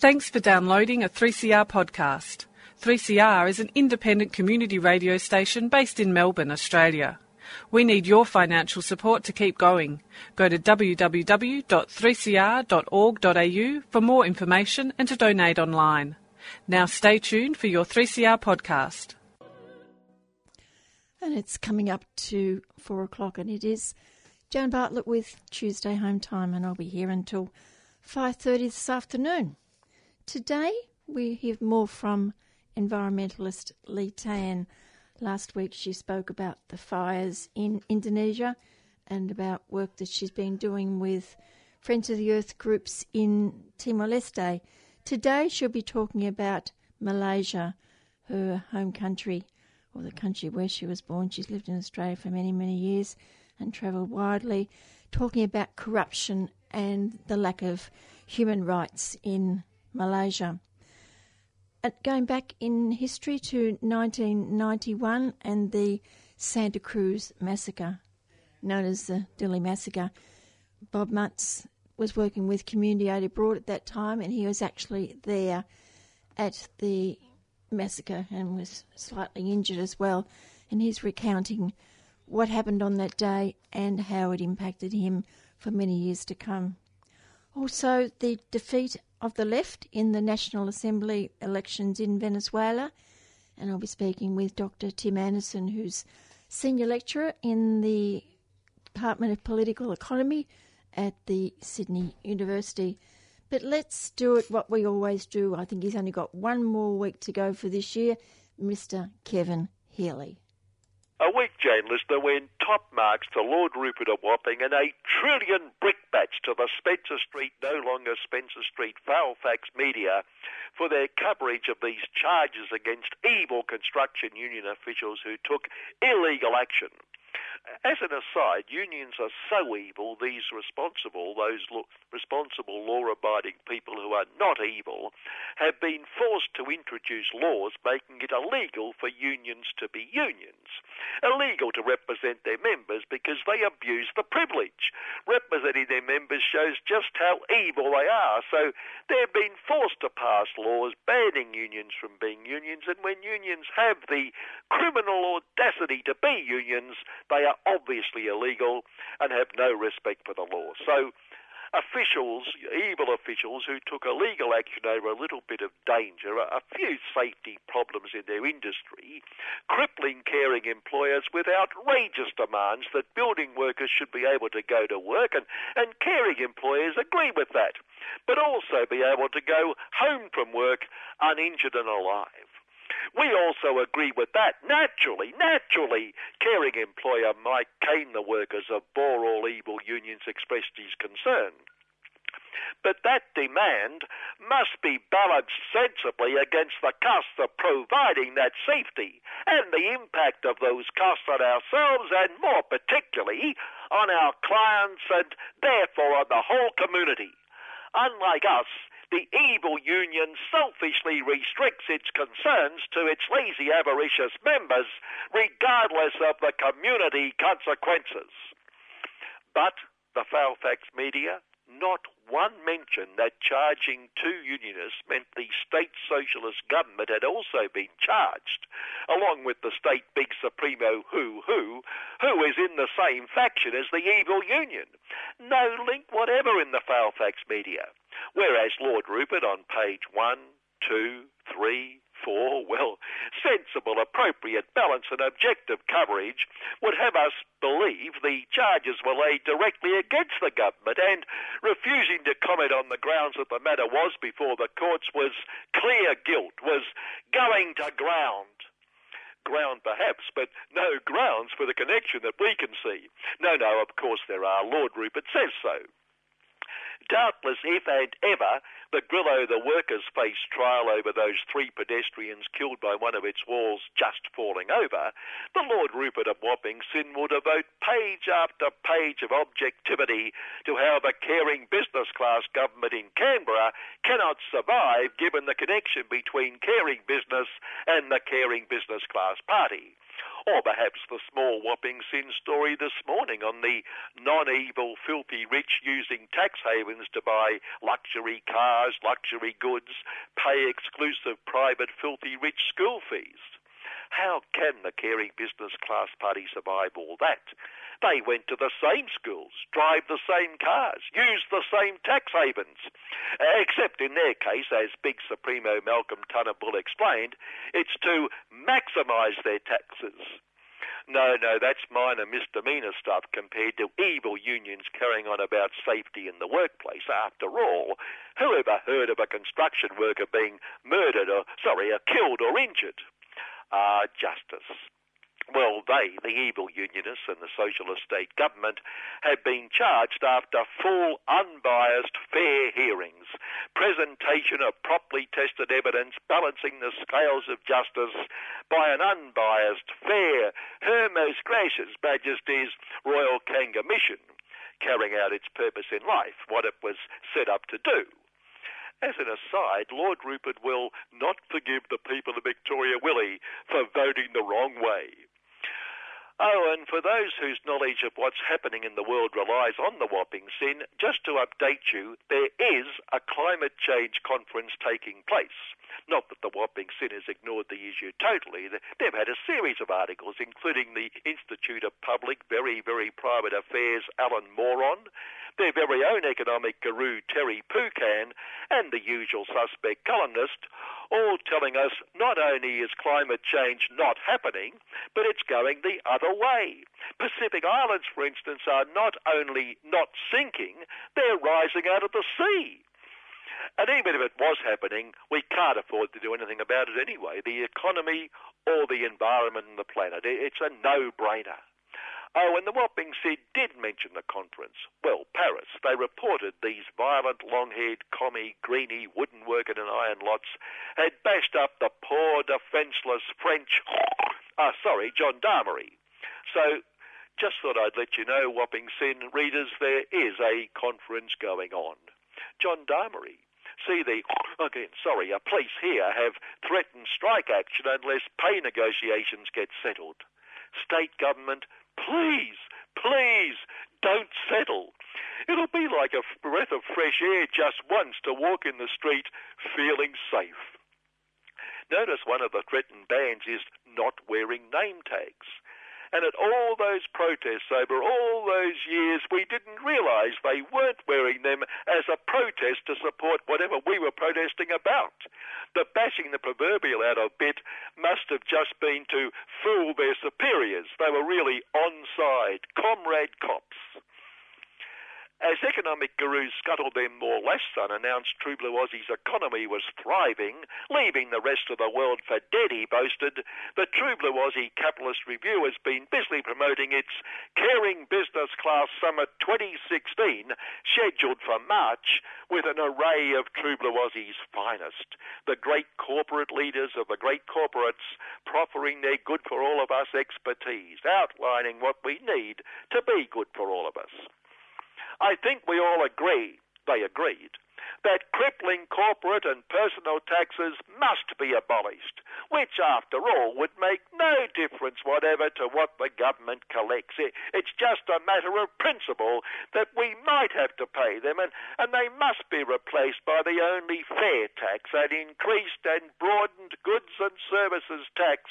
Thanks for downloading a 3CR podcast. 3CR is an independent community radio station based in Melbourne, Australia. We need your financial support to keep going. Go to www.3cr.org.au for more information and to donate online. Now stay tuned for your 3CR podcast. And it's coming up to four o'clock, and it is Joan Bartlett with Tuesday Home Time, and I'll be here until 5.30 this afternoon. Today we hear more from environmentalist Lee Tan. Last week she spoke about the fires in Indonesia and about work that she's been doing with Friends of the Earth groups in Timor Leste. Today she'll be talking about Malaysia, her home country, or the country where she was born. She's lived in Australia for many, many years and travelled widely, talking about corruption and the lack of human rights in Malaysia. going back in history to 1991 and the Santa Cruz massacre, known as the Dili massacre, Bob Muntz was working with Community Aid Abroad at that time, and he was actually there at the massacre and was slightly injured as well. And he's recounting what happened on that day and how it impacted him for many years to come. Also, the defeat of the left in the National Assembly elections in Venezuela. And I'll be speaking with Dr. Tim Anderson, who's senior lecturer in the Department of Political Economy at the Sydney University. But let's do it what we always do. I think he's only got one more week to go for this year, Mr. Kevin Healy. A week, Jane Lister, when top marks to Lord Rupert of Wapping and a trillion brickbats to the Spencer Street, no longer Spencer Street, Fairfax media for their coverage of these charges against evil construction union officials who took illegal action. As an aside, unions are so evil, these responsible, those lo- responsible law abiding people who are not evil, have been forced to introduce laws making it illegal for unions to be unions. Illegal to represent their members because they abuse the privilege. Representing their members shows just how evil they are. So they've been forced to pass laws banning unions from being unions, and when unions have the criminal audacity to be unions, they are obviously illegal and have no respect for the law. So officials, evil officials who took illegal action over a little bit of danger, a few safety problems in their industry, crippling caring employers with outrageous demands that building workers should be able to go to work, and, and caring employers agree with that, but also be able to go home from work uninjured and alive. We also agree with that. Naturally, naturally, caring employer Mike Kane the workers of Boral Evil Unions expressed his concern. But that demand must be balanced sensibly against the cost of providing that safety and the impact of those costs on ourselves and more particularly on our clients and therefore on the whole community. Unlike us, the evil union selfishly restricts its concerns to its lazy, avaricious members, regardless of the community consequences. But the Fairfax media, not one mention that charging two unionists meant the state socialist government had also been charged, along with the state big supremo Who Who, who is in the same faction as the evil union. No link whatever in the Fairfax media. Whereas Lord Rupert on page one, two, three, for, well, sensible, appropriate, balanced, and objective coverage would have us believe the charges were laid directly against the government and refusing to comment on the grounds that the matter was before the courts was clear guilt, was going to ground ground perhaps, but no grounds for the connection that we can see. No, no, of course there are. Lord Rupert says so. Doubtless, if and ever the Grollo the workers face trial over those three pedestrians killed by one of its walls just falling over, the Lord Rupert of Wapping will devote page after page of objectivity to how the caring business class government in Canberra cannot survive given the connection between caring business and the caring business class party. Or perhaps the small whopping sin story this morning on the non-evil filthy rich using tax havens to buy luxury cars, luxury goods, pay exclusive private filthy rich school fees. How can the caring business class party survive all that? They went to the same schools, drive the same cars, use the same tax havens. Except in their case, as Big Supremo Malcolm Turnbull explained, it's to maximise their taxes. No, no, that's minor misdemeanor stuff compared to evil unions carrying on about safety in the workplace. After all, who ever heard of a construction worker being murdered or, sorry, killed or injured? Ah, justice. Well, they, the evil unionists and the socialist state government, have been charged after full, unbiased, fair hearings, presentation of properly tested evidence balancing the scales of justice by an unbiased, fair, Her Most Gracious Majesty's Royal Kanga Mission, carrying out its purpose in life, what it was set up to do. As an aside, Lord Rupert will not forgive the people of Victoria Willie for voting the wrong way. Oh, and for those whose knowledge of what's happening in the world relies on the whopping sin, just to update you, there is a climate change conference taking place. Not that the whopping sin has ignored the issue totally. They've had a series of articles, including the Institute of Public, Very, Very Private Affairs, Alan Moron, their very own economic guru Terry Poucan, and the usual suspect columnist, all telling us not only is climate change not happening, but it's going the other way. Pacific Islands, for instance, are not only not sinking, they're rising out of the sea. And even if it was happening, we can't afford to do anything about it anyway. The economy or the environment and the planet. It's a no-brainer. Oh, and the whopping Sid did mention the conference. Well, Paris. They reported these violent, long-haired, commie, greeny, wooden working and iron lots had bashed up the poor, defenceless French, ah, sorry, gendarmerie. So, just thought I'd let you know, whopping sin readers, there is a conference going on. Gendarmerie. See the, again, sorry, a police here have threatened strike action unless pay negotiations get settled. State government please, please don't settle. It'll be like a breath of fresh air just once to walk in the street feeling safe. Notice one of the threatened bans is not wearing name tags. And at all those protests over all those years, we didn't realise they weren't wearing them as a protest to support whatever we were protesting about. The bashing the proverbial out of bit must have just been to fool their superiors. They were really on side, comrade cops. As economic gurus scuttled them more or less sun announced True Blue Aussie's economy was thriving, leaving the rest of the world for dead, he boasted, the True Blue Aussie Capitalist Review has been busily promoting its Caring Business Class Summit 2016, scheduled for March, with an array of True Blue Aussie's finest. The great corporate leaders of the great corporates proffering their good for all of us expertise, outlining what we need to be good for all of us. I think we all agree, they agreed, that crippling corporate and personal taxes must be abolished, which, after all, would make no difference whatever to what the government collects. It's just a matter of principle that we might have to pay them, and, and they must be replaced by the only fair tax, an increased and broadened goods and services tax,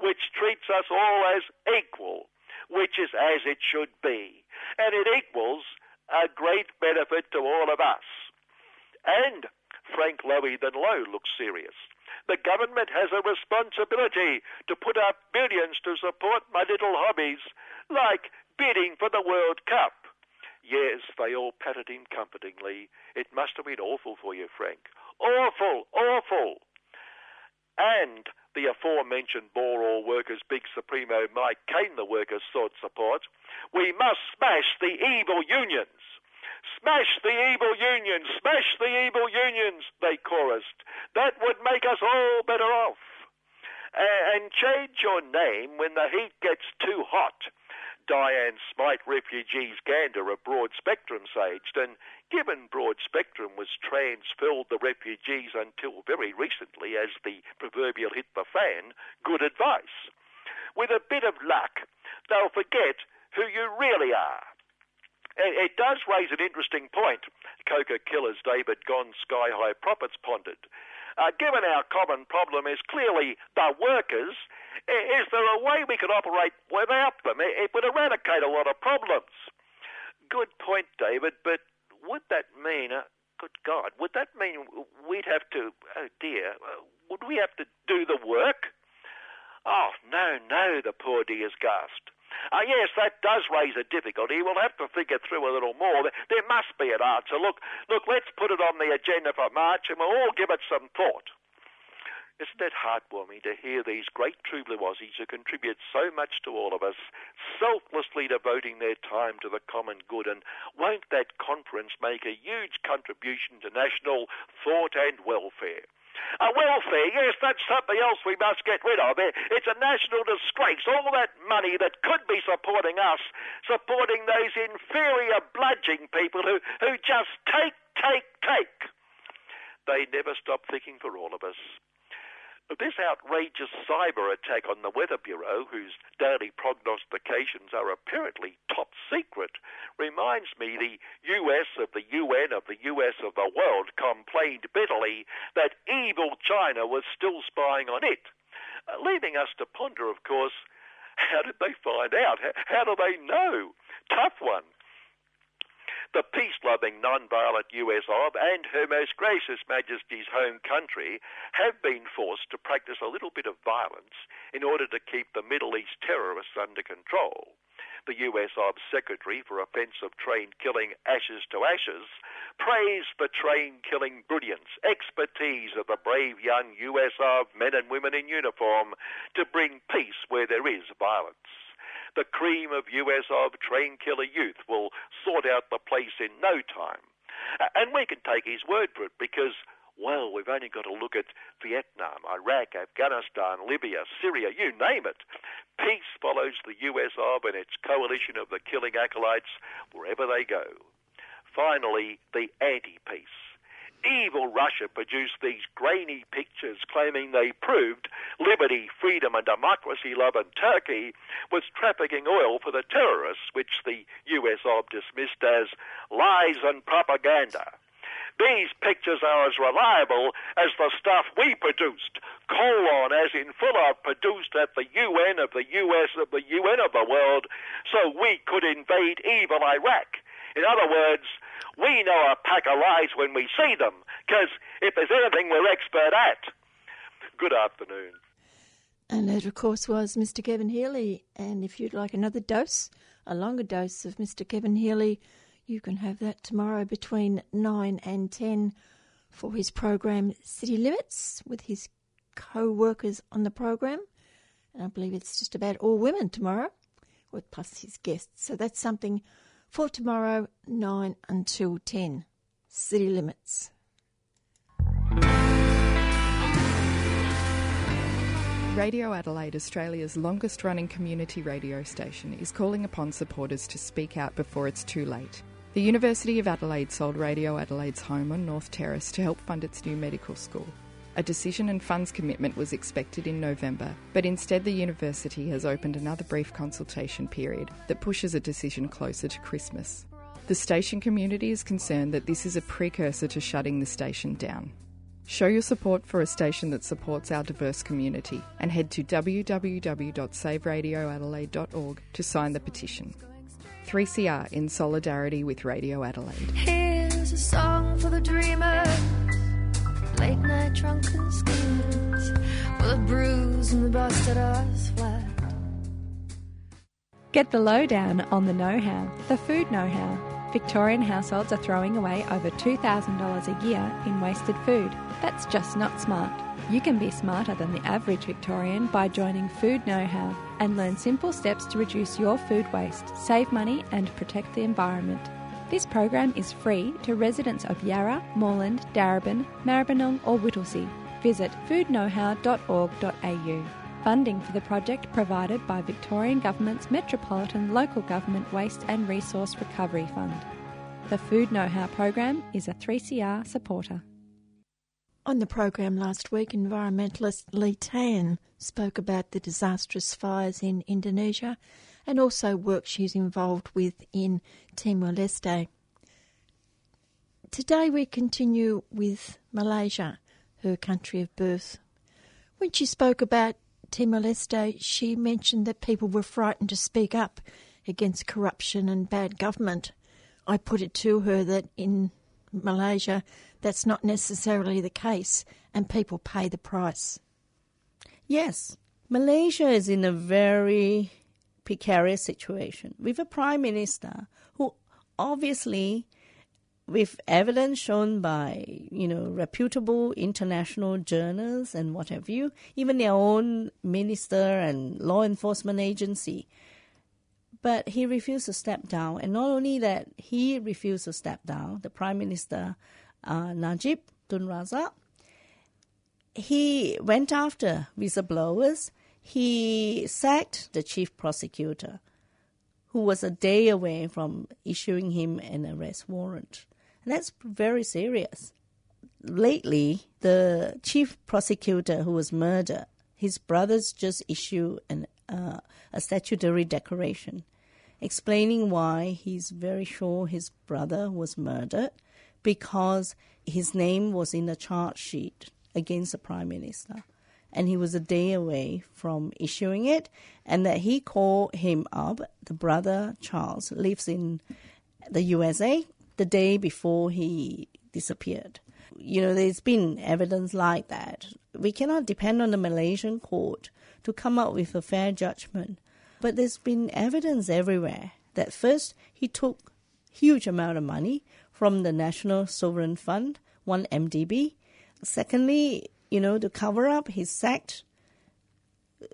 which treats us all as equal, which is as it should be. And it equals a great benefit to all of us. And Frank Lowy than Low looks serious. The government has a responsibility to put up billions to support my little hobbies, like bidding for the World Cup. Yes, they all patted him comfortingly. It must have been awful for you, Frank. Awful, awful. And the aforementioned Boral Workers Big Supremo Mike Kane, the workers sought support. We must smash the evil unions. Smash the evil unions, smash the evil unions, they chorused. That would make us all better off. And change your name when the heat gets too hot. Diane Smite refugees Gander a Broad Spectrum saged, and given Broad Spectrum was transfilled the refugees until very recently as the proverbial hit the fan, good advice. with a bit of luck, they'll forget who you really are. It does raise an interesting point, Coca Killer's David Gone Sky High Profits pondered. Uh, given our common problem is clearly the workers, is there a way we could operate without them? It would eradicate a lot of problems. Good point, David, but would that mean, uh, good God, would that mean we'd have to, oh dear, uh, would we have to do the work? Oh, no, no, the poor dears gasped. Uh, yes, that does raise a difficulty. We'll have to think it through a little more. There must be an answer. Look, look, let's put it on the agenda for March and we'll all give it some thought. Isn't it heartwarming to hear these great true blue Aussies who contribute so much to all of us, selflessly devoting their time to the common good? And won't that conference make a huge contribution to national thought and welfare? Uh, welfare, yes, that's something else we must get rid of. It's a national disgrace. All that money that could be supporting us, supporting those inferior bludging people who, who just take, take, take. They never stop thinking for all of us. This outrageous cyber attack on the Weather Bureau, whose daily prognostications are apparently top secret, reminds me the US of the UN of the US of the world complained bitterly that evil China was still spying on it, uh, leaving us to ponder, of course, how did they find out? How do they know? Tough one. The peace-loving, non-violent US of and Her Most Gracious Majesty's home country have been forced to practice a little bit of violence in order to keep the Middle East terrorists under control. The US Secretary for Offensive Train Killing Ashes to Ashes praised the train killing brilliance, expertise of the brave young US men and women in uniform to bring peace where there is violence. The cream of US of train killer youth will sort out the place in no time. And we can take his word for it because, well, we've only got to look at Vietnam, Iraq, Afghanistan, Libya, Syria, you name it. Peace follows the US of and its coalition of the killing acolytes wherever they go. Finally, the anti-peace evil Russia produced these grainy pictures claiming they proved liberty, freedom, and democracy loving Turkey was trafficking oil for the terrorists, which the US OB dismissed as lies and propaganda. These pictures are as reliable as the stuff we produced, colon as in full of produced at the UN of the US of the UN of the world, so we could invade evil Iraq. In other words, we know a pack of lies when we see them, because if there's anything we're expert at. Good afternoon. And that, of course, was Mr. Kevin Healy. And if you'd like another dose, a longer dose of Mr. Kevin Healy, you can have that tomorrow between 9 and 10 for his program City Limits with his co workers on the program. And I believe it's just about all women tomorrow, with plus his guests. So that's something for tomorrow, 9 until 10. City Limits. Radio Adelaide, Australia's longest running community radio station, is calling upon supporters to speak out before it's too late. The University of Adelaide sold Radio Adelaide's home on North Terrace to help fund its new medical school. A decision and funds commitment was expected in November, but instead the university has opened another brief consultation period that pushes a decision closer to Christmas. The station community is concerned that this is a precursor to shutting the station down. Show your support for a station that supports our diverse community and head to www.saveradioadelaide.org to sign the petition. 3CR in solidarity with Radio Adelaide. Here's a song for the dreamer late night drunken with a bruise the busted flat. Get the lowdown on the know how, the food know how. Victorian households are throwing away over $2,000 a year in wasted food. That's just not smart. You can be smarter than the average Victorian by joining Food Know How and learn simple steps to reduce your food waste, save money, and protect the environment. This program is free to residents of Yarra, Moreland, Darebin, Maribyrnong or Whittlesea. Visit foodknowhow.org.au. Funding for the project provided by Victorian Government's Metropolitan Local Government Waste and Resource Recovery Fund. The Food Know How program is a 3CR supporter. On the program last week, environmentalist Lee Tan spoke about the disastrous fires in Indonesia and also work she's involved with in Timor Leste. Today we continue with Malaysia, her country of birth. When she spoke about Timor Leste, she mentioned that people were frightened to speak up against corruption and bad government. I put it to her that in Malaysia, that's not necessarily the case, and people pay the price. Yes, Malaysia is in a very precarious situation with a prime minister who obviously with evidence shown by you know reputable international journals and what have you even their own minister and law enforcement agency but he refused to step down and not only that he refused to step down the prime minister uh, Najib Tun Razak. He went after whistleblowers. He sacked the chief prosecutor, who was a day away from issuing him an arrest warrant. And that's very serious. Lately, the chief prosecutor who was murdered, his brothers just issued an, uh, a statutory declaration explaining why he's very sure his brother was murdered because his name was in the charge sheet against the prime minister and he was a day away from issuing it and that he called him up the brother charles lives in the usa the day before he disappeared you know there's been evidence like that we cannot depend on the malaysian court to come up with a fair judgment but there's been evidence everywhere that first he took huge amount of money from the National Sovereign Fund, 1MDB. Secondly, you know, to cover up, he sacked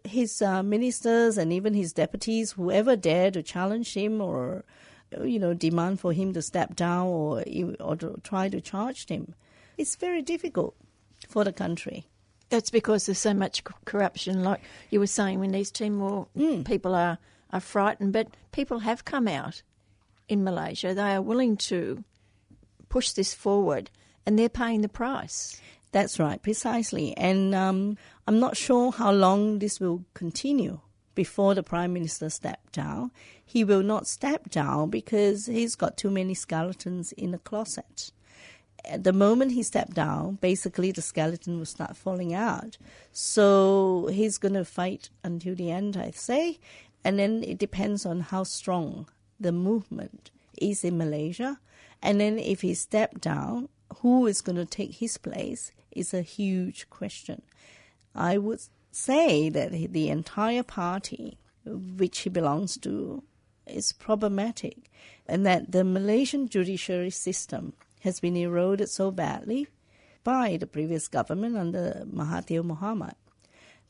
his uh, ministers and even his deputies, whoever dared to challenge him or, you know, demand for him to step down or, or to try to charge him. It's very difficult for the country. That's because there's so much corruption, like you were saying, when these Timor mm. people are, are frightened. But people have come out in Malaysia. They are willing to push this forward, and they're paying the price. That's right, precisely. And um, I'm not sure how long this will continue before the Prime Minister steps down. He will not step down because he's got too many skeletons in the closet. At the moment he stepped down, basically the skeleton will start falling out. So he's going to fight until the end, I say. And then it depends on how strong the movement is in Malaysia. And then if he stepped down, who is going to take his place is a huge question. I would say that the entire party which he belongs to is problematic, and that the Malaysian judiciary system has been eroded so badly by the previous government under Mahathir Mohamad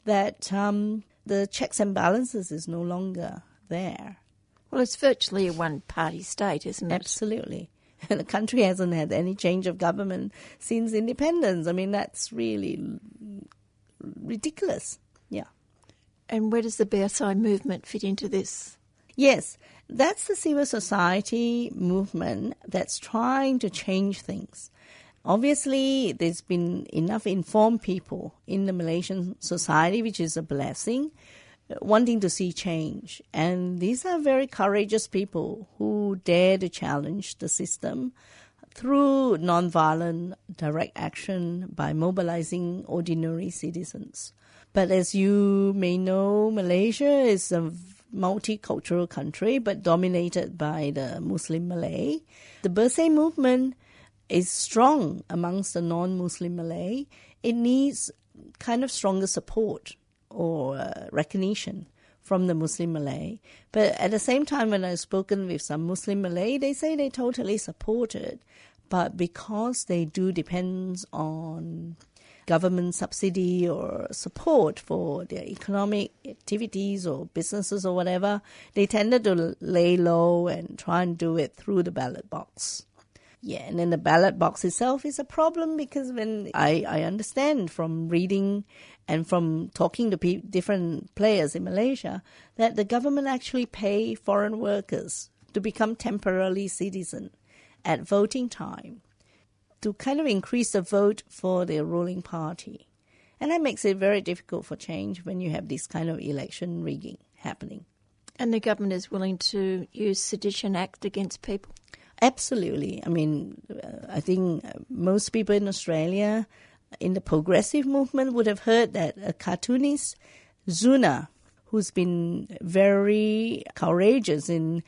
that um, the checks and balances is no longer there. Well, it's virtually a one party state, isn't it? Absolutely. the country hasn't had any change of government since independence. I mean, that's really ridiculous. Yeah. And where does the Bersih movement fit into this? Yes, that's the civil society movement that's trying to change things. Obviously, there's been enough informed people in the Malaysian society, which is a blessing wanting to see change. And these are very courageous people who dare to challenge the system through nonviolent direct action by mobilizing ordinary citizens. But as you may know, Malaysia is a multicultural country but dominated by the Muslim Malay. The Bersih movement is strong amongst the non Muslim Malay. It needs kind of stronger support or uh, recognition from the Muslim Malay. But at the same time, when I've spoken with some Muslim Malay, they say they totally support it. But because they do depend on government subsidy or support for their economic activities or businesses or whatever, they tended to lay low and try and do it through the ballot box. Yeah, and then the ballot box itself is a problem because when I, I understand from reading and from talking to pe- different players in Malaysia that the government actually pay foreign workers to become temporarily citizen at voting time. to kind of increase the vote for the ruling party. And that makes it very difficult for change when you have this kind of election rigging happening. And the government is willing to use Sedition Act against people? Absolutely. I mean, uh, I think most people in Australia in the progressive movement would have heard that a cartoonist, Zunar, who's been very courageous in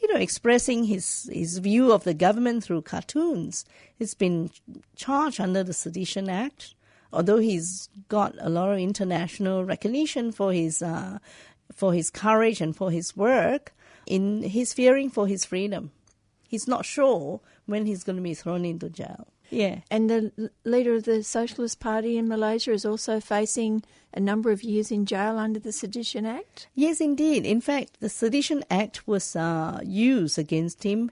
you know, expressing his, his view of the government through cartoons. He's been charged under the Sedition Act, although he's got a lot of international recognition for his uh, for his courage and for his work. In he's fearing for his freedom. He's not sure when he's going to be thrown into jail. Yeah. And the leader of the Socialist Party in Malaysia is also facing a number of years in jail under the Sedition Act? Yes, indeed. In fact, the Sedition Act was uh, used against him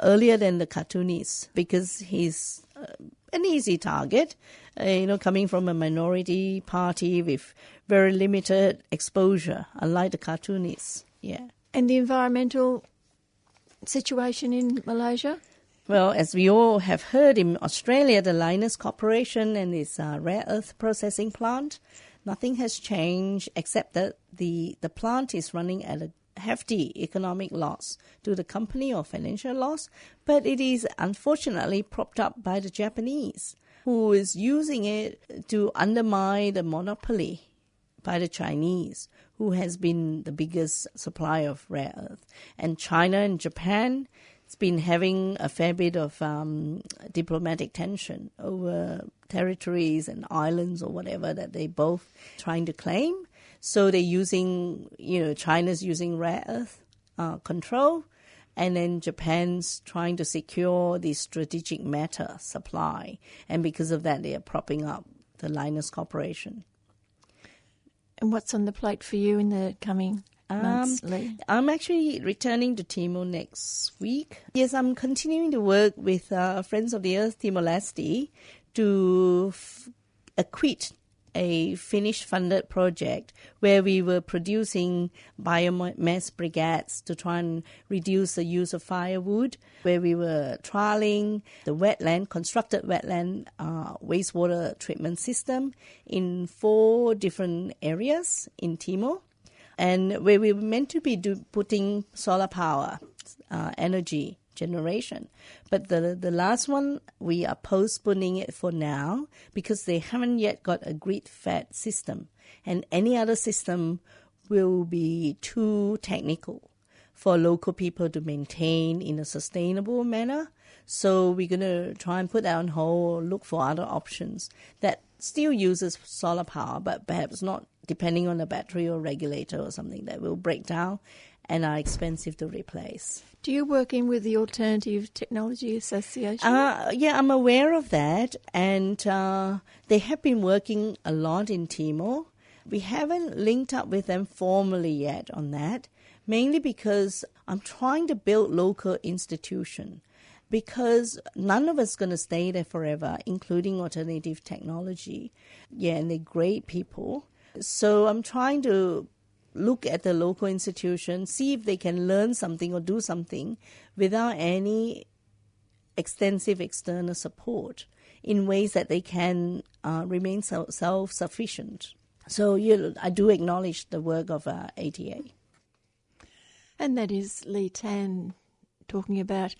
earlier than the cartoonist because he's uh, an easy target, uh, you know, coming from a minority party with very limited exposure, unlike the cartoonists. Yeah. And the environmental situation in Malaysia? Well, as we all have heard in Australia, the Lynas Corporation and its uh, rare earth processing plant, nothing has changed except that the, the plant is running at a hefty economic loss to the company or financial loss, but it is unfortunately propped up by the Japanese, who is using it to undermine the monopoly by the Chinese, who has been the biggest supplier of rare earth. And China and Japan it's been having a fair bit of um, diplomatic tension over territories and islands or whatever that they both trying to claim. So they're using, you know, China's using rare earth uh, control, and then Japan's trying to secure the strategic matter supply, and because of that, they are propping up the Lynas Corporation. And what's on the plate for you in the coming um, I'm actually returning to Timor next week. Yes, I'm continuing to work with uh, Friends of the Earth Timor Leste to f- acquit a Finnish funded project where we were producing biomass briquettes to try and reduce the use of firewood, where we were trialing the wetland, constructed wetland uh, wastewater treatment system in four different areas in Timor and where we were meant to be do, putting solar power, uh, energy generation. But the the last one we are postponing it for now because they haven't yet got a grid fed system, and any other system will be too technical for local people to maintain in a sustainable manner. So we're going to try and put that on hold, or look for other options that still uses solar power, but perhaps not depending on the battery or regulator or something that will break down and are expensive to replace. Do you work in with the Alternative Technology Association? Uh, yeah, I'm aware of that, and uh, they have been working a lot in Timor. We haven't linked up with them formally yet on that, mainly because I'm trying to build local institution because none of us going to stay there forever, including alternative technology. Yeah, and they're great people. So I'm trying to look at the local institution, see if they can learn something or do something without any extensive external support in ways that they can uh, remain self sufficient. So you, I do acknowledge the work of uh, ATA. And that is Lee Tan talking about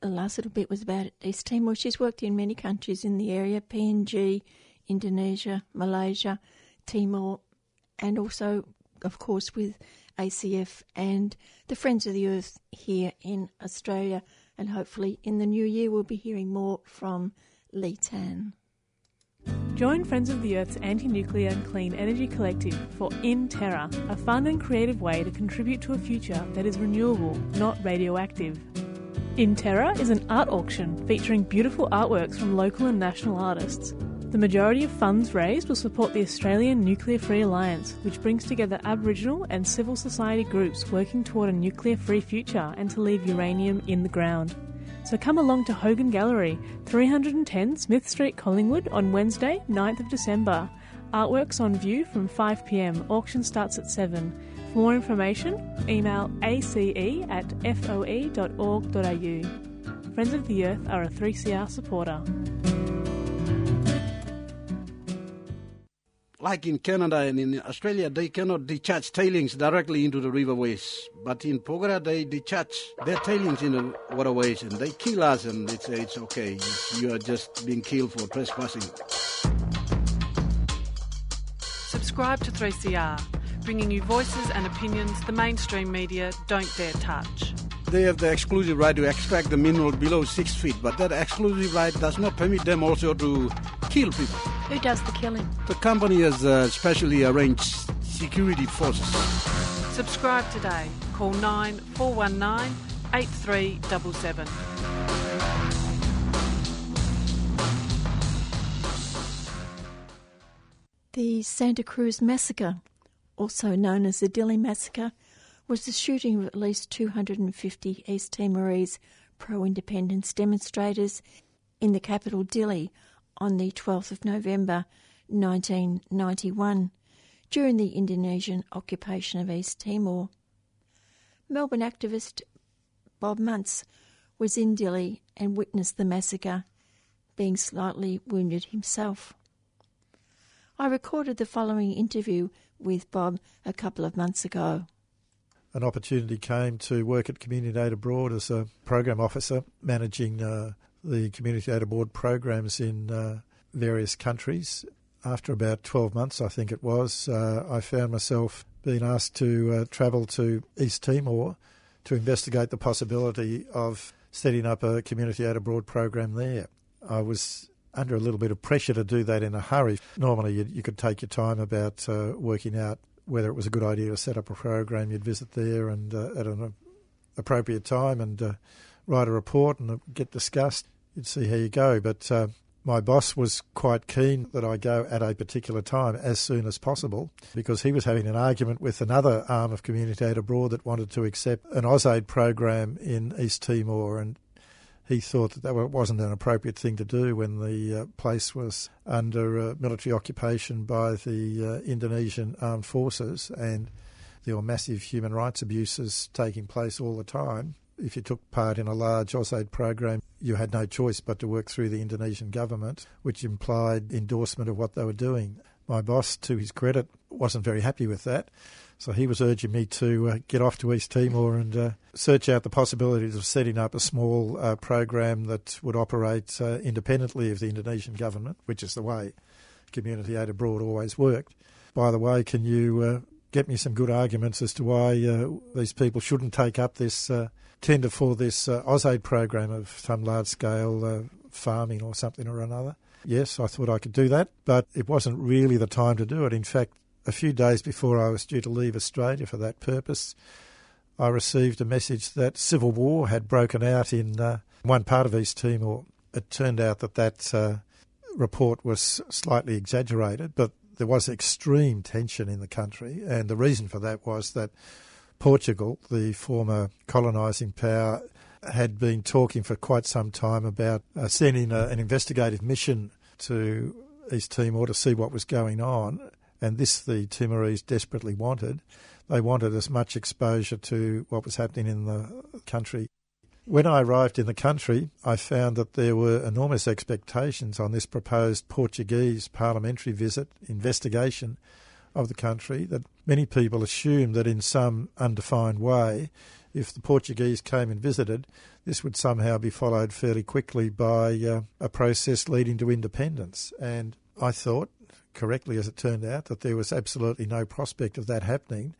the last little bit was about East Timor. She's worked in many countries in the area PNG, Indonesia, Malaysia, Timor, and also, of course, with ACF and the Friends of the Earth here in Australia. And hopefully, in the new year, we'll be hearing more from Lee Tan. Join Friends of the Earth's anti nuclear and clean energy collective for In Terra, a fun and creative way to contribute to a future that is renewable, not radioactive. In Terra is an art auction featuring beautiful artworks from local and national artists. The majority of funds raised will support the Australian Nuclear Free Alliance, which brings together Aboriginal and civil society groups working toward a nuclear free future and to leave uranium in the ground. So come along to Hogan Gallery, 310 Smith Street, Collingwood on Wednesday, 9th of December. Artworks on view from 5pm, auction starts at 7. For more information, email ace at foe.org.au. Friends of the Earth are a 3CR supporter. Like in Canada and in Australia, they cannot discharge tailings directly into the riverways. But in Porgera, they discharge their tailings in the waterways and they kill us and they say it's okay. You are just being killed for trespassing. Subscribe to 3CR, bringing you voices and opinions the mainstream media don't dare touch. They have the exclusive right to extract the mineral below six feet, but that exclusive right does not permit them also to kill people. Who does the killing? The company has uh, specially arranged security forces. Subscribe today. Call 9419 8377. The Santa Cruz Massacre, also known as the Dili Massacre, was the shooting of at least 250 East Timorese pro independence demonstrators in the capital Dili on the 12th of November 1991 during the Indonesian occupation of East Timor. Melbourne activist Bob Muntz was in Dili and witnessed the massacre, being slightly wounded himself. I recorded the following interview with Bob a couple of months ago. An opportunity came to work at Community Aid Abroad as a program officer, managing uh, the Community Aid Abroad programs in uh, various countries. After about 12 months, I think it was, uh, I found myself being asked to uh, travel to East Timor to investigate the possibility of setting up a Community Aid Abroad program there. I was under a little bit of pressure to do that in a hurry. Normally, you, you could take your time about uh, working out whether it was a good idea to set up a program. You'd visit there and uh, at an appropriate time and uh, write a report and get discussed. You'd see how you go. But uh, my boss was quite keen that I go at a particular time as soon as possible because he was having an argument with another arm of Community Aid Abroad that wanted to accept an AusAid program in East Timor and he thought that that wasn't an appropriate thing to do when the uh, place was under uh, military occupation by the uh, Indonesian armed forces and there were massive human rights abuses taking place all the time if you took part in a large AusAid program, you had no choice but to work through the Indonesian government, which implied endorsement of what they were doing. My boss, to his credit, wasn't very happy with that. So he was urging me to uh, get off to East Timor and uh, search out the possibilities of setting up a small uh, program that would operate uh, independently of the Indonesian government, which is the way Community Aid Abroad always worked. By the way, can you uh, get me some good arguments as to why uh, these people shouldn't take up this tender for this uh, AusAid program of some large scale farming or something or another. Yes, I thought I could do that, but it wasn't really the time to do it. In fact, a few days before I was due to leave Australia for that purpose, I received a message that civil war had broken out in uh, one part of East Timor. It turned out that that uh, report was slightly exaggerated, but there was extreme tension in the country, and the reason for that was that Portugal, the former colonising power, had been talking for quite some time about uh, sending a, an investigative mission to East Timor to see what was going on, and this the Timorese desperately wanted. They wanted as much exposure to what was happening in the country. When I arrived in the country, I found that there were enormous expectations on this proposed Portuguese parliamentary visit investigation of the country that many people assumed that in some undefined way, if the Portuguese came and visited, this would somehow be followed fairly quickly by uh, a process leading to independence. And I thought, correctly as it turned out, that there was absolutely no prospect of that happening,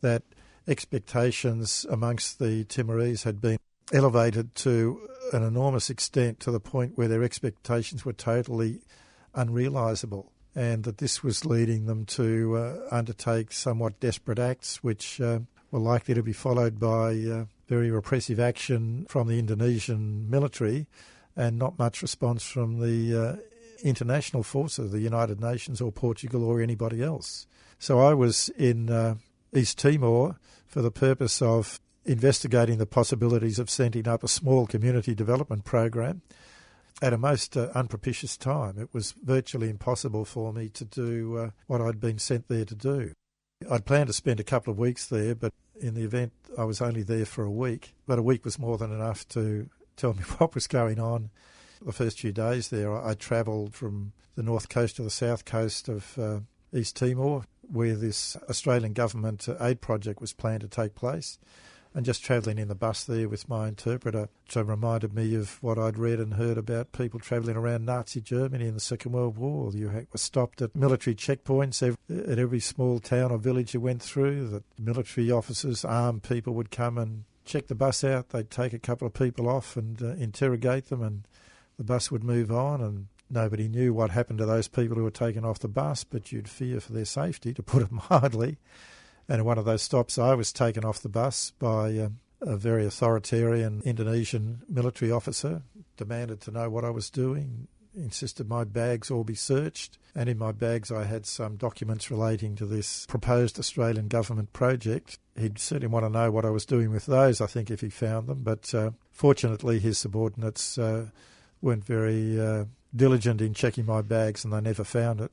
that expectations amongst the Timorese had been elevated to an enormous extent to the point where their expectations were totally unrealisable and that this was leading them to uh, undertake somewhat desperate acts, which uh, were likely to be followed by uh, very repressive action from the Indonesian military and not much response from the uh, international forces, the United Nations or Portugal or anybody else. So I was in uh, East Timor for the purpose of investigating the possibilities of setting up a small community development program at a most uh, unpropitious time. It was virtually impossible for me to do uh, what I'd been sent there to do. I'd planned to spend a couple of weeks there, but in the event I was only there for a week. But a week was more than enough to tell me what was going on. The first few days there, I, I travelled from the north coast to the south coast of uh, East Timor, where this Australian government aid project was planned to take place and just travelling in the bus there with my interpreter, which reminded me of what I'd read and heard about people travelling around Nazi Germany in the Second World War. You were stopped at military checkpoints at every small town or village you went through. That military officers, armed people would come and check the bus out. They'd take a couple of people off and uh, interrogate them, and the bus would move on. And nobody knew what happened to those people who were taken off the bus, but you'd fear for their safety, to put it mildly. And at one of those stops, I was taken off the bus by um, a very authoritarian Indonesian military officer, demanded to know what I was doing, insisted my bags all be searched. And in my bags, I had some documents relating to this proposed Australian government project. He'd certainly want to know what I was doing with those, I think, if he found them. But uh, fortunately, his subordinates uh, weren't very uh, diligent in checking my bags and they never found it.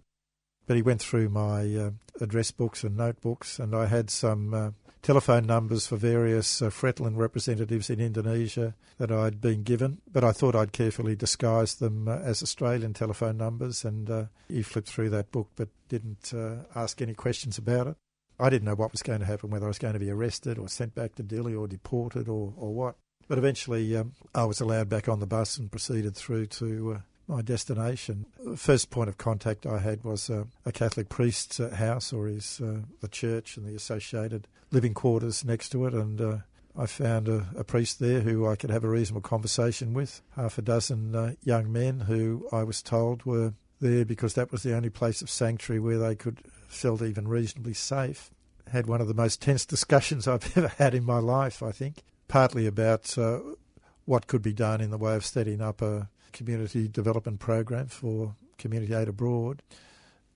But he went through my uh, address books and notebooks, and I had some uh, telephone numbers for various uh, Fretilin representatives in Indonesia that I'd been given, but I thought I'd carefully disguise them uh, as Australian telephone numbers. And uh, he flipped through that book but didn't uh, ask any questions about it. I didn't know what was going to happen, whether I was going to be arrested or sent back to Dili or deported or, or what. But eventually um, I was allowed back on the bus and proceeded through to uh, my destination. The first point of contact I had was uh, a Catholic priest's uh, house or his uh, the church and the associated living quarters next to it, and uh, I found a, a, priest there who I could have a reasonable conversation with. Half a dozen uh, young men who I was told were there because that was the only place of sanctuary where they could felt even reasonably safe. Had one of the most tense discussions I've ever had in my life, I think, partly about uh, what could be done in the way of setting up a community development program for community aid abroad,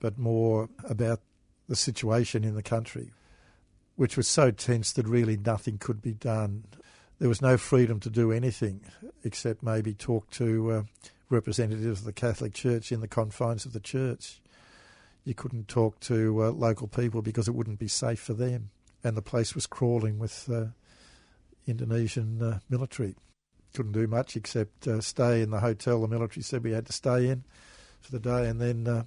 but more about the situation in the country, which was so tense that really nothing could be done. There was no freedom to do anything except maybe talk to uh, representatives of the Catholic Church in the confines of the church. You couldn't talk to uh, local people because it wouldn't be safe for them. And the place was crawling with uh, Indonesian uh, military couldn't do much except uh, stay in the hotel the military said we had to stay in for the day and then uh,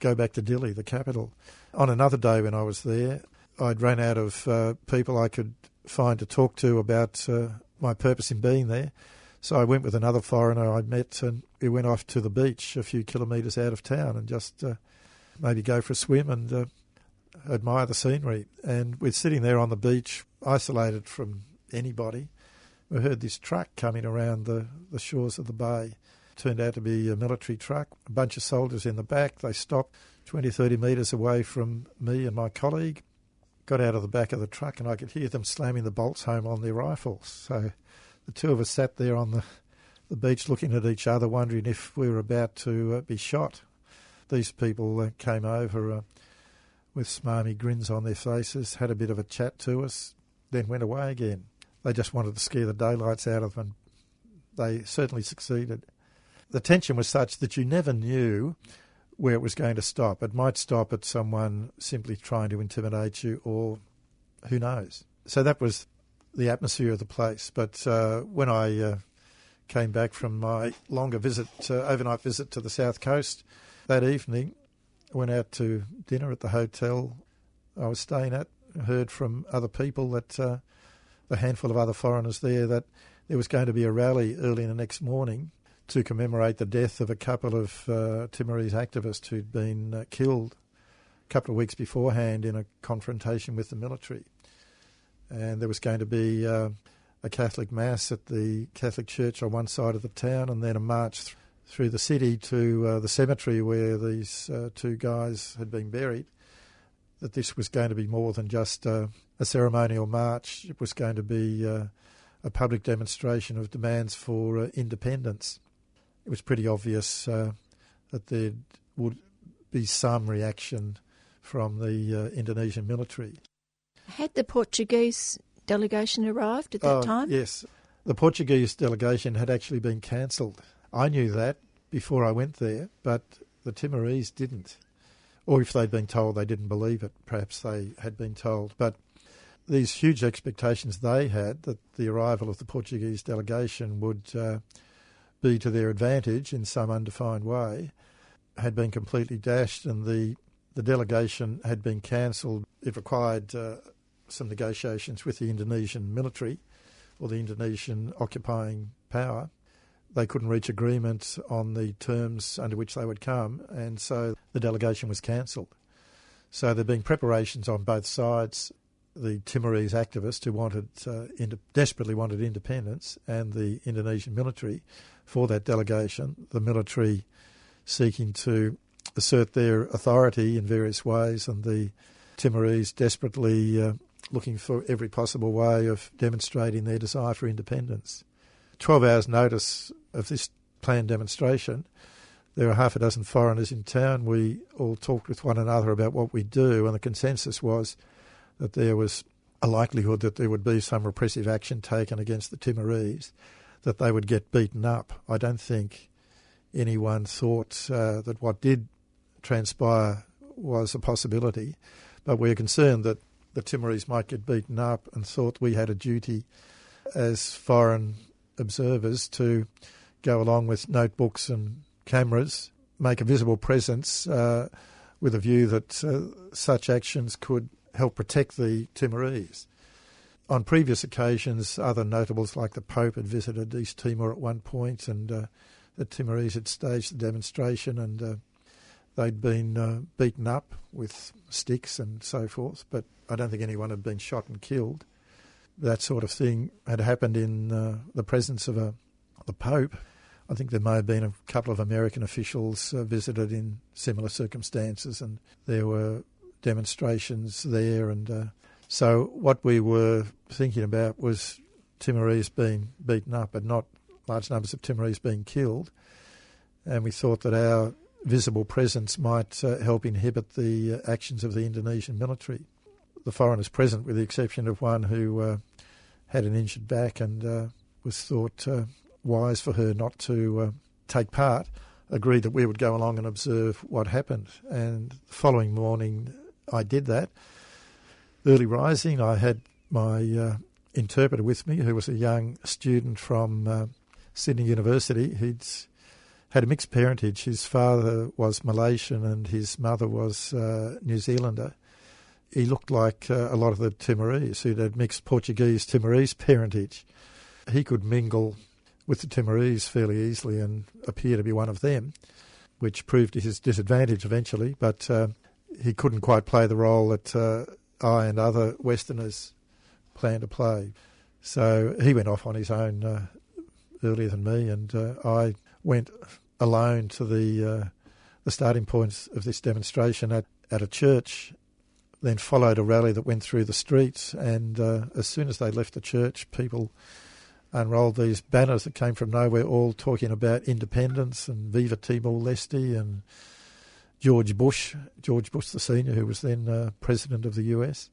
go back to Dili, the capital. On another day when I was there, I'd run out of uh, people I could find to talk to about uh, my purpose in being there. So I went with another foreigner I met and we went off to the beach a few kilometres out of town and just uh, maybe go for a swim and admire the scenery. And we're sitting there on the beach, isolated from anybody we heard this truck coming around the, the shores of the bay. Turned out to be a military truck, a bunch of soldiers in the back. They stopped 20, 30 metres away from me and my colleague. Got out of the back of the truck and I could hear them slamming the bolts home on their rifles. So the two of us sat there on the, the beach looking at each other, wondering if we were about to uh, be shot. These people uh, came over uh, with smarmy grins on their faces, had a bit of a chat to us, then went away again. They just wanted to scare the daylights out of them, and they certainly succeeded. The tension was such that you never knew where it was going to stop. It might stop at someone simply trying to intimidate you, or who knows. So that was the atmosphere of the place. But uh, when I uh, came back from my longer visit, uh, overnight visit to the south coast, that evening, went out to dinner at the hotel I was staying at. Heard from other people that a handful of other foreigners there that there was going to be a rally early in the next morning to commemorate the death of a couple of uh, Timorese activists who'd been uh, killed a couple of weeks beforehand in a confrontation with the military. And there was going to be uh, a Catholic Mass at the Catholic Church on one side of the town and then a march th- through the city to uh, the cemetery where these uh, two guys had been buried that this was going to be more than just uh, a ceremonial march. It was going to be uh, a public demonstration of demands for uh, independence. It was pretty obvious uh, that there would be some reaction from the uh, Indonesian military. Had the Portuguese delegation arrived at that oh, time? Yes. The Portuguese delegation had actually been cancelled. I knew that before I went there, but the Timorese didn't or if they'd been told they didn't believe it, perhaps they had been told. But these huge expectations they had that the arrival of the Portuguese delegation would uh, be to their advantage in some undefined way had been completely dashed, and the the delegation had been cancelled. It required uh, some negotiations with the Indonesian military or the Indonesian occupying power. They couldn't reach agreement on the terms under which they would come, and so the delegation was cancelled. So there have been preparations on both sides. The Timorese activists who wanted uh, ind- desperately wanted independence, and the Indonesian military for that delegation. The military seeking to assert their authority in various ways, and the Timorese desperately uh, looking for every possible way of demonstrating their desire for independence. 12 hours' notice of this planned demonstration, there were half a dozen foreigners in town. We all talked with one another about what we do, and the consensus was that there was a likelihood that there would be some repressive action taken against the Timorese, that they would get beaten up. I don't think anyone thought uh, that what did transpire was a possibility, but we're concerned that the Timorese might get beaten up and thought we had a duty as foreign observers to go along with notebooks and cameras, make a visible presence uh, with a view that uh, such actions could help protect the Timorese. On previous occasions, other notables like the Pope had visited East Timor at one point, and uh, the Timorese had staged the demonstration, and uh, they'd been uh, beaten up with sticks and so forth. But I don't think anyone had been shot and killed. That sort of thing had happened in uh, the presence of a, the Pope. I think there may have been a couple of American officials uh, visited in similar circumstances, and there were demonstrations there. And uh, so, what we were thinking about was Timorese being beaten up, and not large numbers of Timorese being killed. And we thought that our visible presence might uh, help inhibit the uh, actions of the Indonesian military. The foreigners present, with the exception of one who uh, had an injured back and uh, was thought wise for her not to uh, take part, agreed that we would go along and observe what happened. And the following morning, I did that. Early rising, I had my uh, interpreter with me, who was a young student from uh, Sydney University. He'd had a mixed parentage. His father was Malaysian and his mother was uh, New Zealander. He looked like uh, a lot of the Timorese who had mixed Portuguese Timorese parentage. He could mingle with the Timorese fairly easily and appear to be one of them, which proved to his disadvantage eventually. But uh, he couldn't quite play the role that uh, I and other Westerners planned to play. So he went off on his own uh, earlier than me, and uh, I went alone to the uh, the starting points of this demonstration at, at a church. Then followed a rally that went through the streets, and uh, as soon as they left the church, people unrolled these banners that came from nowhere, all talking about independence and Viva Timor Leste and George Bush, George Bush the senior, who was then uh, president of the US.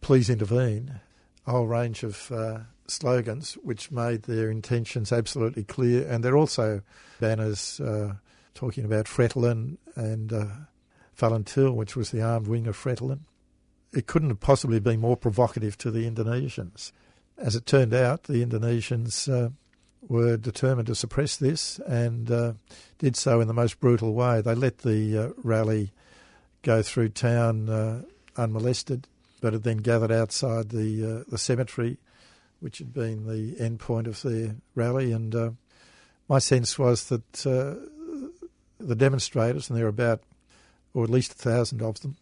Please intervene. A whole range of uh, slogans which made their intentions absolutely clear, and they're also banners uh, talking about Fretilin and uh, Falintil, which was the armed wing of Fretilin. It couldn't have possibly been more provocative to the Indonesians. As it turned out, the Indonesians uh, were determined to suppress this and uh, did so in the most brutal way. They let the uh, rally go through town uh, unmolested, but had then gathered outside the uh, the cemetery, which had been the end point of their rally. And my sense was that the demonstrators, and there were about, or at least a thousand of them,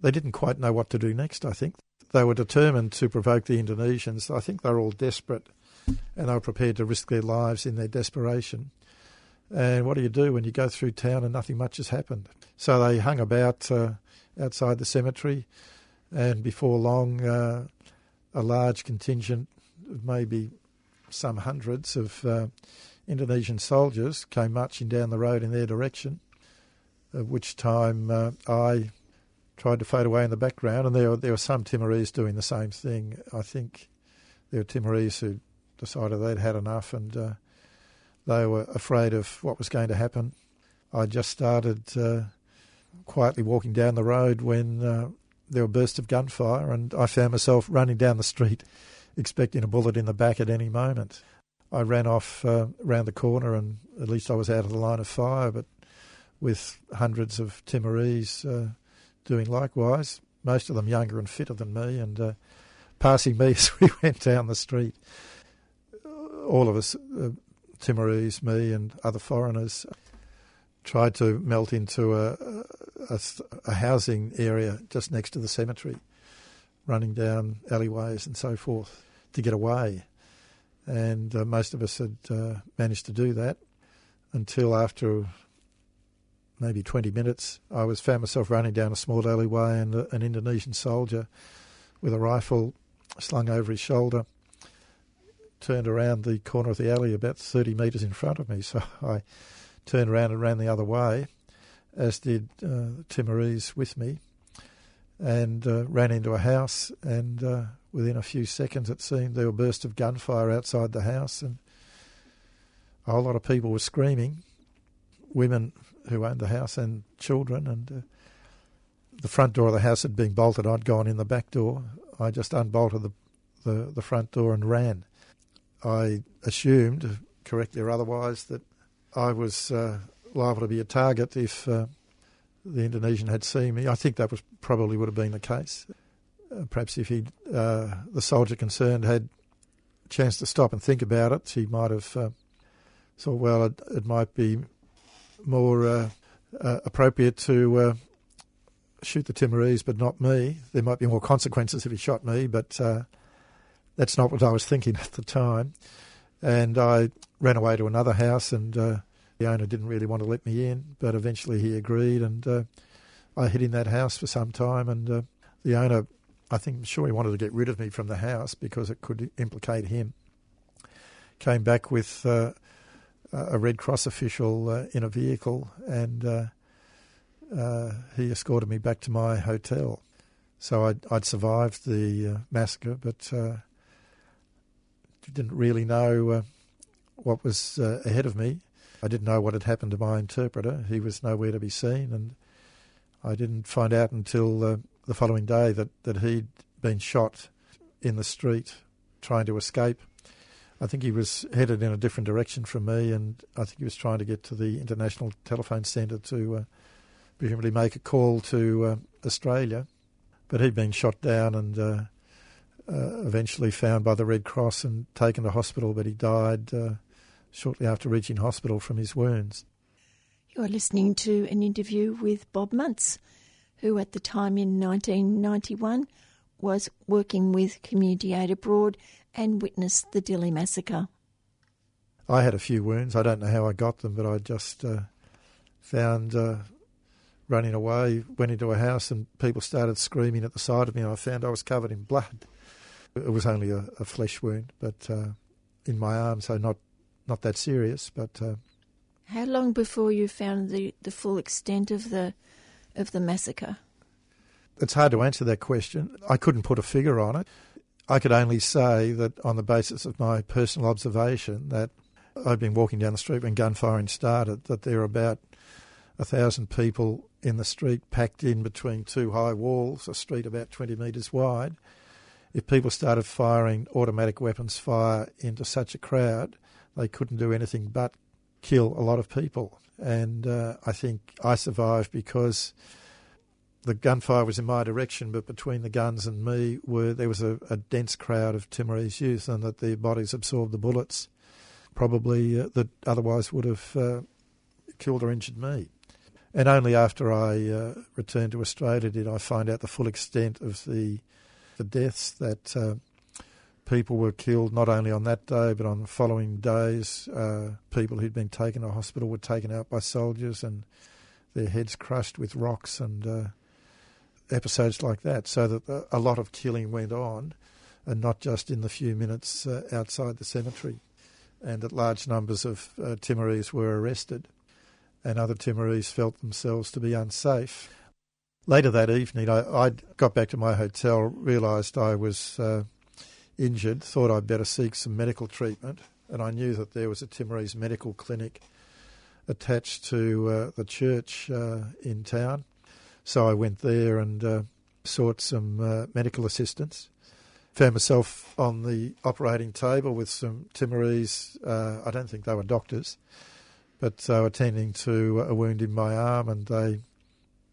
they didn't quite know what to do next. I think they were determined to provoke the Indonesians. I think they were all desperate and they were prepared to risk their lives in their desperation. And what do you do when you go through town and nothing much has happened? So they hung about uh, outside the cemetery, and before long, uh, a large contingent of maybe some hundreds of uh, Indonesian soldiers came marching down the road in their direction. At which time uh, I tried to fade away in the background, and there were, there were some Timorese doing the same thing. I think there were Timorese who decided they'd had enough and uh, they were afraid of what was going to happen. I just started uh, quietly walking down the road when uh, there were bursts of gunfire, and I found myself running down the street, expecting a bullet in the back at any moment. I ran off uh, round the corner, and at least I was out of the line of fire. But with hundreds of Timorese uh, doing likewise, most of them younger and fitter than me, and uh, passing me as we went down the street. All of us, uh, Timorese, me, and other foreigners, tried to melt into a, a, a, housing area just next to the cemetery, running down alleyways and so forth to get away. And uh, most of us had uh, managed to do that until after maybe 20 minutes, I was found myself running down a small alleyway and uh, an Indonesian soldier with a rifle slung over his shoulder turned around the corner of the alley about 30 metres in front of me. So I turned around and ran the other way, as did uh, Timorese with me, and uh, ran into a house. And uh, within a few seconds, it seemed there were bursts of gunfire outside the house, and a whole lot of people were screaming, women who owned the house and children. And uh, the front door of the house had been bolted. I'd gone in the back door. I just unbolted the the, the front door and ran. I assumed, correctly or otherwise, that I was uh, liable to be a target if uh, the Indonesian had seen me. I think that was probably would have been the case. Uh, perhaps if he, uh, the soldier concerned, had a chance to stop and think about it, he might have uh, thought, well, it, it, might be more uh, appropriate to shoot the Timorese, but not me. There might be more consequences if he shot me, but that's not what I was thinking at the time. And I ran away to another house, and uh, the owner didn't really want to let me in, but eventually he agreed, and uh, I hid in that house for some time. And uh, the owner, I think, I'm sure he wanted to get rid of me from the house because it could implicate him. Came back with uh, a Red Cross official uh, in a vehicle, and uh, he escorted me back to my hotel. So I'd, I'd survived the massacre, but didn't really know uh, what was uh, ahead of me. I didn't know what had happened to my interpreter. He was nowhere to be seen, and I didn't find out until uh, the following day that, that he'd been shot in the street trying to escape. I think he was headed in a different direction from me, and I think he was trying to get to the International Telephone Centre to uh, presumably make a call to uh, Australia. But he'd been shot down, and uh, uh, eventually found by the Red Cross and taken to hospital, but he died uh, shortly after reaching hospital from his wounds. You're listening to an interview with Bob Muntz, who at the time in 1991 was working with Community Aid Abroad and witnessed the Dili massacre. I had a few wounds. I don't know how I got them, but I just uh, found uh, running away, went into a house, and people started screaming at the side of me, and I found I was covered in blood. It was only a, a flesh wound, but uh, in my arm, so not not that serious. But uh, how long before you found the, the full extent of the of the massacre? It's hard to answer that question. I couldn't put a figure on it. I could only say that on the basis of my personal observation that I'd been walking down the street when gunfiring started, that there were about a thousand people in the street packed in between two high walls, a street about 20 metres wide, if people started firing automatic weapons fire into such a crowd, they couldn't do anything but kill a lot of people. And uh, I think I survived because the gunfire was in my direction, but between the guns and me were there was a, a dense crowd of Timorese youth, and that their bodies absorbed the bullets, probably uh, that otherwise would have uh, killed or injured me. And only after I uh, returned to Australia did I find out the full extent of the the deaths that uh, people were killed not only on that day but on the following days. Uh, people who'd been taken to hospital were taken out by soldiers and their heads crushed with rocks and uh, episodes like that. So that a lot of killing went on, and not just in the few minutes uh, outside the cemetery. And that large numbers of uh, Timorese were arrested, and other Timorese felt themselves to be unsafe Later that evening, I, I got back to my hotel, realised I was uh, injured, thought I'd better seek some medical treatment, and I knew that there was a Timorese medical clinic attached to uh, the church uh, in town. So I went there and uh, sought some uh, medical assistance. Found myself on the operating table with some Timorese, uh, I don't think they were doctors, but they were tending to a wound in my arm and they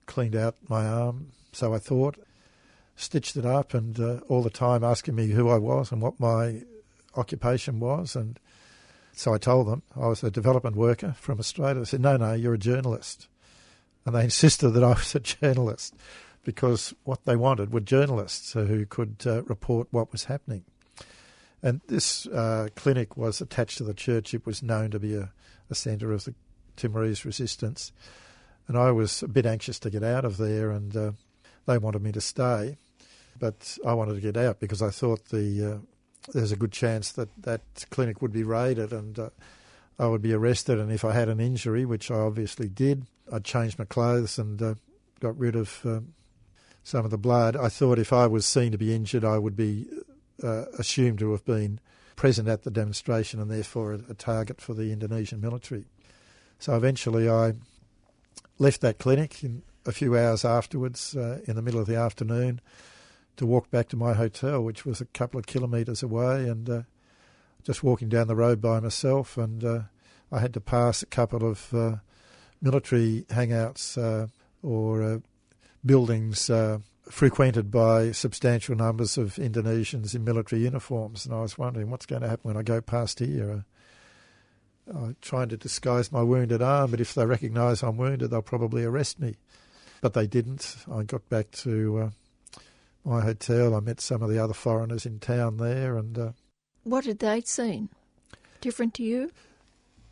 cleaned out my arm, so I thought, stitched it up, and uh, all the time asking me who I was and what my occupation was. And so I told them I was a development worker from Australia. They said, no, no, you're a journalist. And they insisted that I was a journalist because what they wanted were journalists who could uh, report what was happening. And this uh, clinic was attached to the church. It was known to be a, a centre of the Timorese resistance. And I was a bit anxious to get out of there, and uh, they wanted me to stay. But I wanted to get out because I thought the uh, there's a good chance that that clinic would be raided and uh, I would be arrested. And if I had an injury, which I obviously did, I'd change my clothes and uh, got rid of um, some of the blood. I thought if I was seen to be injured, I would be uh, assumed to have been present at the demonstration and therefore a, a target for the Indonesian military. So eventually I left that clinic in a few hours afterwards uh, in the middle of the afternoon to walk back to my hotel, which was a couple of kilometres away, and uh, just walking down the road by myself. And uh, I had to pass a couple of uh, military hangouts uh, or uh, buildings uh, frequented by substantial numbers of Indonesians in military uniforms, and I was wondering what's going to happen when I go past here. I'm trying to disguise my wounded arm, but if they recognise I'm wounded, they'll probably arrest me. But they didn't. I got back to my hotel. I met some of the other foreigners in town there, and uh, what had they seen? Different to you?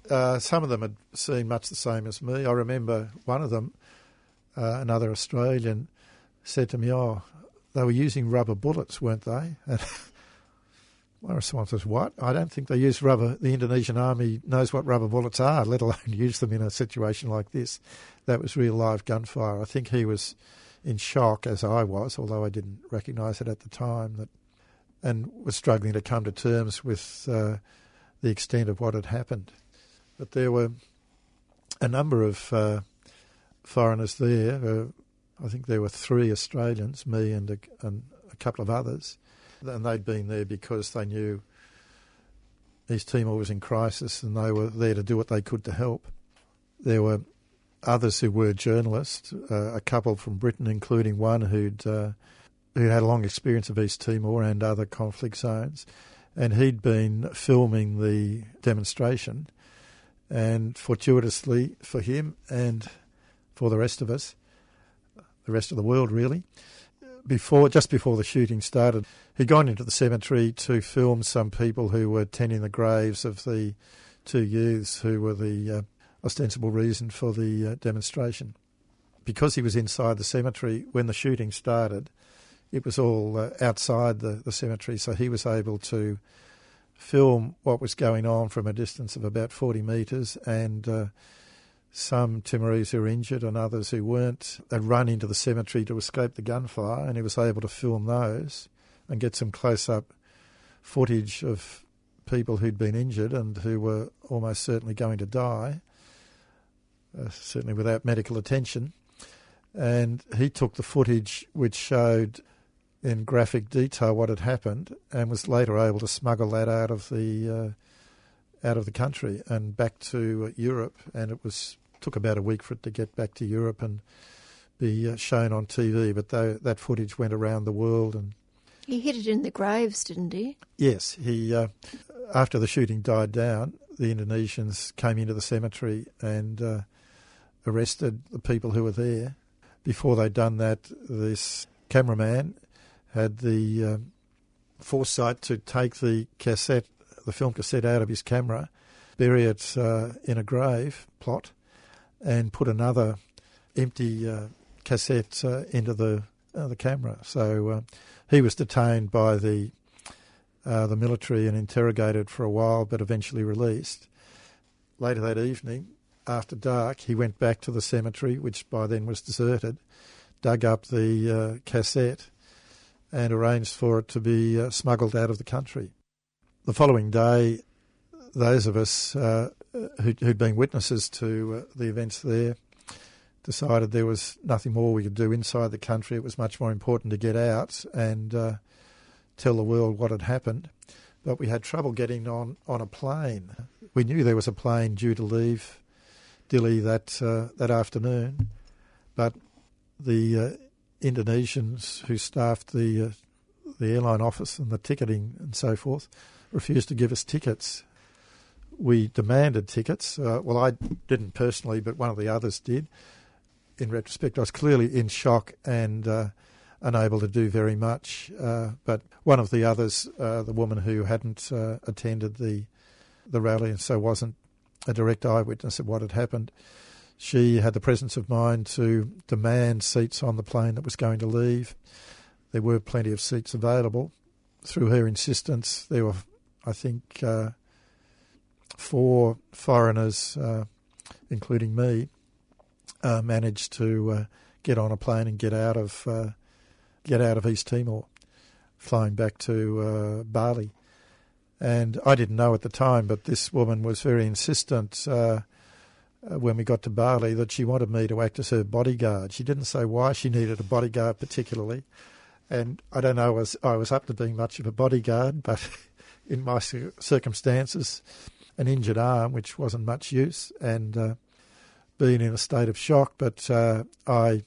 Uh, some of them had seen much the same as me. I remember one of them, uh, another Australian, said to me, "Oh, they were using rubber bullets, weren't they?" And my response was, "What? I don't think they use rubber. The Indonesian army knows what rubber bullets are, let alone use them in a situation like this. That was real live gunfire. I think he was." in shock as I was, although I didn't recognise it at the time, that and was struggling to come to terms with uh, the extent of what had happened. But there were a number of uh, foreigners there. Uh, I think there were three Australians, me and a, and a couple of others, and they'd been there because they knew East Timor was in crisis and they were there to do what they could to help. There were others who were journalists, uh, a couple from Britain, including one who'd uh, who had a long experience of East Timor and other conflict zones, and he'd been filming the demonstration, and fortuitously for him and for the rest of us, the rest of the world really, before just before the shooting started, he'd gone into the cemetery to film some people who were tending the graves of the two youths who were the uh, ostensible reason for the uh, demonstration. Because he was inside the cemetery when the shooting started, it was all uh, outside the, the cemetery, so he was able to film what was going on from a distance of about 40 metres and uh, some Timorese who were injured and others who weren't had run into the cemetery to escape the gunfire and he was able to film those and get some close-up footage of people who'd been injured and who were almost certainly going to die uh, certainly without medical attention. And he took the footage which showed in graphic detail what had happened, and was later able to smuggle that out of the uh, out of the country and back to Europe. And it was took about a week for it to get back to Europe and be uh, shown on TV. But they, that footage went around the world and. He hid it in the graves, didn't he? Yes, he. Uh, after the shooting died down, the Indonesians came into the cemetery and uh, arrested the people who were there. Before they'd done that, this cameraman had the um, foresight to take the cassette, the film cassette, out of his camera, bury it uh, in a grave plot, and put another empty uh, cassette uh, into the uh, the camera. So uh, he was detained by the uh, the military and interrogated for a while, but eventually released. Later that evening, after dark, he went back to the cemetery, which by then was deserted, dug up the uh, cassette, and arranged for it to be uh, smuggled out of the country. The following day, those of us uh, who, had been witnesses to uh, the events there decided there was nothing more we could do inside the country. It was much more important to get out and uh, tell the world what had happened. But we had trouble getting on, on a plane. We knew there was a plane due to leave Dili that uh, that afternoon, but the uh, Indonesians who staffed the uh, the airline office and the ticketing and so forth refused to give us tickets. We demanded tickets. Uh, well, I didn't personally, but one of the others did. In retrospect, I was clearly in shock and uh, unable to do very much. Uh, but one of the others, uh, the woman who hadn't uh, attended the the rally and so wasn't a direct eyewitness of what had happened, she had the presence of mind to demand seats on the plane that was going to leave. There were plenty of seats available. Through her insistence, there were, I think, uh, four foreigners, uh, including me, uh, managed to uh, get on a plane and get out of uh, get out of East Timor, flying back to uh, Bali. And I didn't know at the time, but this woman was very insistent when we got to Bali that she wanted me to act as her bodyguard. She didn't say why she needed a bodyguard particularly, and I don't know, I was, I was up to being much of a bodyguard, but in my circumstances, an injured arm, which wasn't much use, and uh, being in a state of shock. But uh, I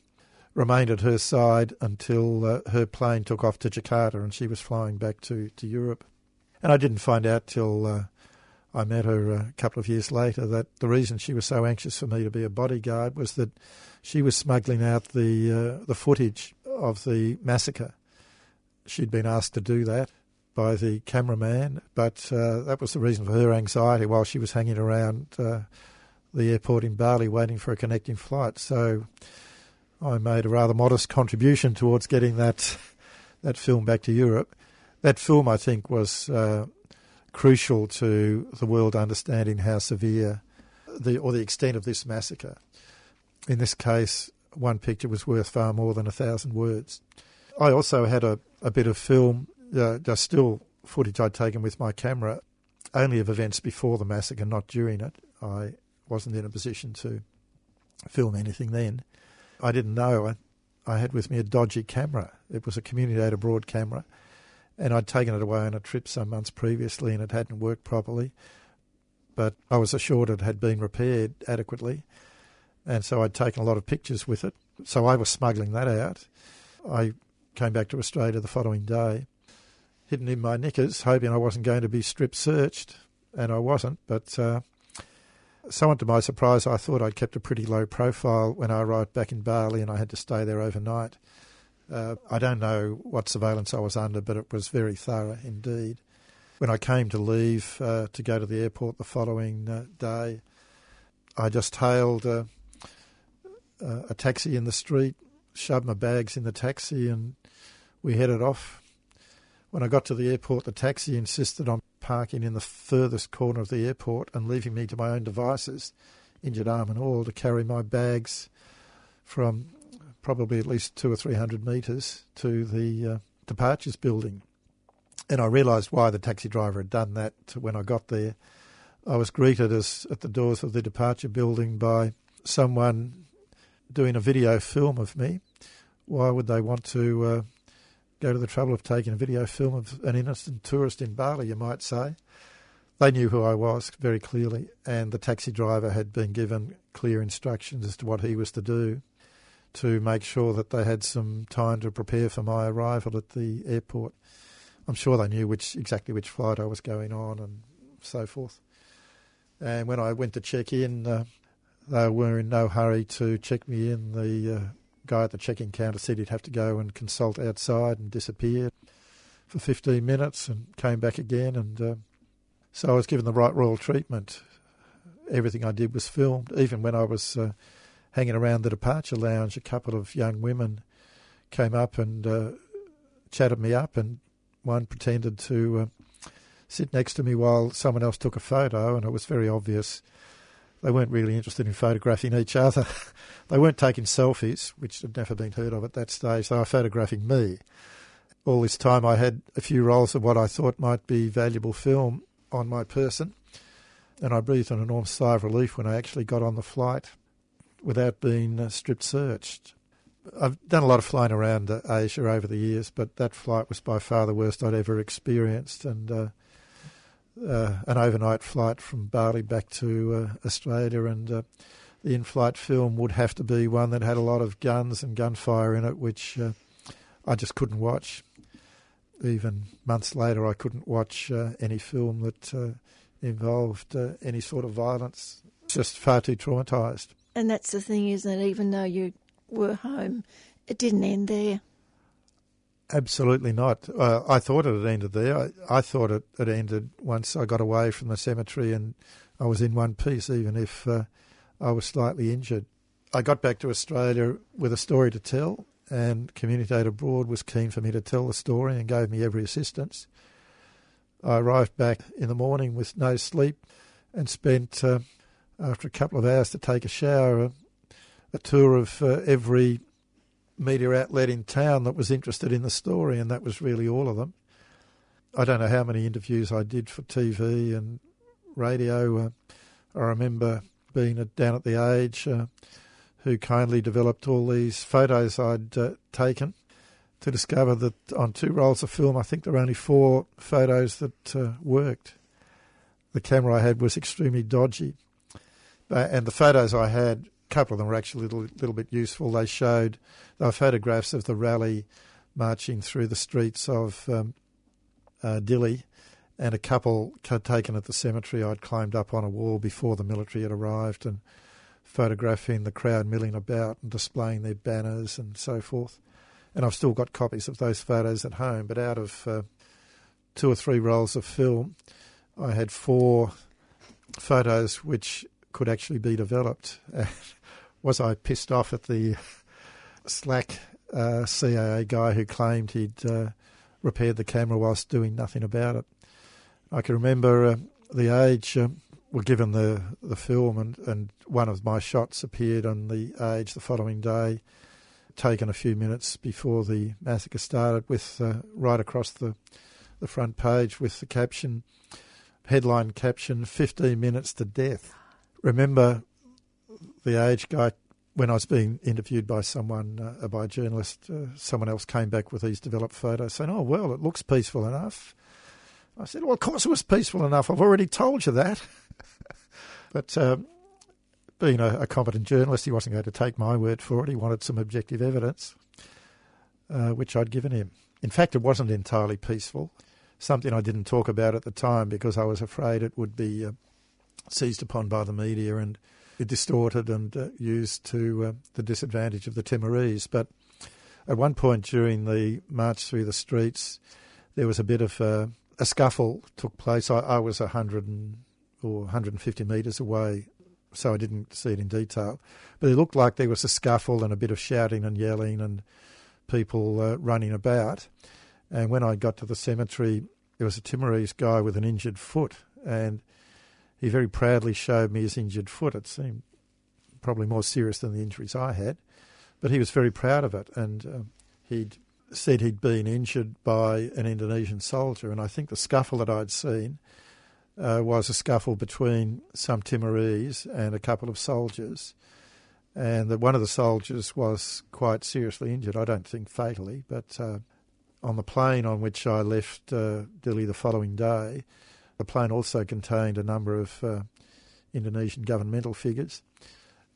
remained at her side until uh, her plane took off to Jakarta and she was flying back to, to Europe. And I didn't find out till uh, I met her a couple of years later that the reason she was so anxious for me to be a bodyguard was that she was smuggling out the uh, the footage of the massacre. She'd been asked to do that by the cameraman, but uh, that was the reason for her anxiety while she was hanging around uh, the airport in Bali waiting for a connecting flight. So I made a rather modest contribution towards getting that that film back to Europe. That film, I think, was uh, crucial to the world understanding how severe the or the extent of this massacre. In this case, one picture was worth far more than a thousand words. I also had a, a bit of film, uh, just still footage I'd taken with my camera, only of events before the massacre, not during it. I wasn't in a position to film anything then. I didn't know. I, I had with me a dodgy camera. It was a community aid abroad camera, and I'd taken it away on a trip some months previously, and it hadn't worked properly. But I was assured it had been repaired adequately and so I'd taken a lot of pictures with it. So I was smuggling that out. I came back to Australia the following day, hidden in my knickers, hoping I wasn't going to be strip searched, and I wasn't. But uh, somewhat to my surprise, I thought I'd kept a pretty low profile when I arrived back in Bali, and I had to stay there overnight. Uh, I don't know what surveillance I was under, but it was very thorough indeed. When I came to leave uh, to go to the airport the following uh, day, I just hailed uh, a taxi in the street, shoved my bags in the taxi, and we headed off. When I got to the airport, the taxi insisted on parking in the furthest corner of the airport and leaving me to my own devices, injured arm and all, to carry my bags from probably at least two or three hundred metres to the uh, departures building. And I realised why the taxi driver had done that when I got there. I was greeted as at the doors of the departure building by someone doing a video film of me, why would they want to uh, go to the trouble of taking a video film of an innocent tourist in Bali, you might say? They knew who I was very clearly, and the taxi driver had been given clear instructions as to what he was to do to make sure that they had some time to prepare for my arrival at the airport. I'm sure they knew which exactly which flight I was going on and so forth. And when I went to check in, uh, they were in no hurry to check me in. The uh, guy at the check-in counter said he'd have to go and consult outside and disappeared for 15 minutes and came back again. And uh, so I was given the right royal treatment. Everything I did was filmed. Even when I was uh, hanging around the departure lounge, a couple of young women came up and uh, chatted me up, and one pretended to uh, sit next to me while someone else took a photo, and it was very obvious they weren't really interested in photographing each other. they weren't taking selfies, which had never been heard of at that stage. They were photographing me. All this time, I had a few rolls of what I thought might be valuable film on my person, and I breathed an enormous sigh of relief when I actually got on the flight without being uh, strip searched. I've done a lot of flying around uh, Asia over the years, but that flight was by far the worst I'd ever experienced. And uh, uh, an overnight flight from Bali back to uh, Australia, and the in-flight film would have to be one that had a lot of guns and gunfire in it, which I just couldn't watch. Even months later, I couldn't watch any film that involved any sort of violence. Just far too traumatised. And that's the thing, isn't it? Even though you were home, it didn't end there. Absolutely not. Uh, I thought it had ended there. I, I, thought it had ended once I got away from the cemetery and I was in one piece, even if uh, I was slightly injured. I got back to Australia with a story to tell, and Community Abroad was keen for me to tell the story and gave me every assistance. I arrived back in the morning with no sleep and spent, uh, after a couple of hours to take a shower, a, a tour of uh, every media outlet in town that was interested in the story, and that was really all of them. I don't know how many interviews I did for TV and radio. Uh, I remember being down at the Age, uh, who kindly developed all these photos I'd uh, taken to discover that on two rolls of film, I think there were only four photos that uh, worked. The camera I had was extremely dodgy. Uh, and the photos I had a couple of them were actually a little, little bit useful. They showed they were photographs of the rally marching through the streets of um, uh, Dili, and a couple taken at the cemetery. I'd climbed up on a wall before the military had arrived and photographing the crowd milling about and displaying their banners and so forth. And I've still got copies of those photos at home. But out of uh, two or three rolls of film, I had four photos which could actually be developed. was I pissed off at the slack uh, CAA guy who claimed he'd uh, repaired the camera whilst doing nothing about it. I can remember uh, the age uh, were given the, the film, and, and one of my shots appeared on the age the following day, taken a few minutes before the massacre started, with uh, right across the, the front page with the caption, headline caption, 15 minutes to death. Remember the age guy, when I was being interviewed by someone, uh, by a journalist, uh, someone else came back with these developed photos saying, oh, well, it looks peaceful enough. I said, well, of course it was peaceful enough. I've already told you that. but um, being a, a, competent journalist, he wasn't going to take my word for it. He wanted some objective evidence, uh, which I'd given him. In fact, it wasn't entirely peaceful, something I didn't talk about at the time because I was afraid it would be uh, seized upon by the media and distorted and uh, used to uh, the disadvantage of the Timorese. But at one point during the march through the streets, there was a bit of a, a scuffle took place. I, I was 100 and, or 150 metres away, so I didn't see it in detail. But it looked like there was a scuffle and a bit of shouting and yelling and people uh, running about. And when I got to the cemetery, there was a Timorese guy with an injured foot, and he very proudly showed me his injured foot. It seemed probably more serious than the injuries I had, but he was very proud of it. And uh, he'd said he'd been injured by an Indonesian soldier. And I think the scuffle that I'd seen uh, was a scuffle between some Timorese and a couple of soldiers. And that one of the soldiers was quite seriously injured. I don't think fatally, but uh, on the plane on which I left uh, Dili the following day, the plane also contained a number of uh, Indonesian governmental figures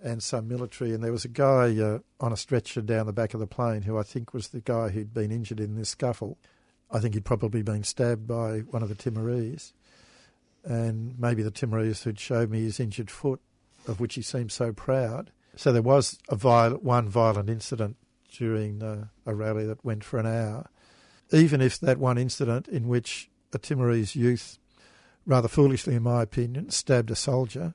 and some military. And there was a guy uh, on a stretcher down the back of the plane who I think was the guy who'd been injured in this scuffle. I think he'd probably been stabbed by one of the Timorese. And maybe the Timorese who'd showed me his injured foot, of which he seemed so proud. So there was a viol- one violent incident during uh, a rally that went for an hour. Even if that one incident in which a Timorese youth rather foolishly, in my opinion, stabbed a soldier.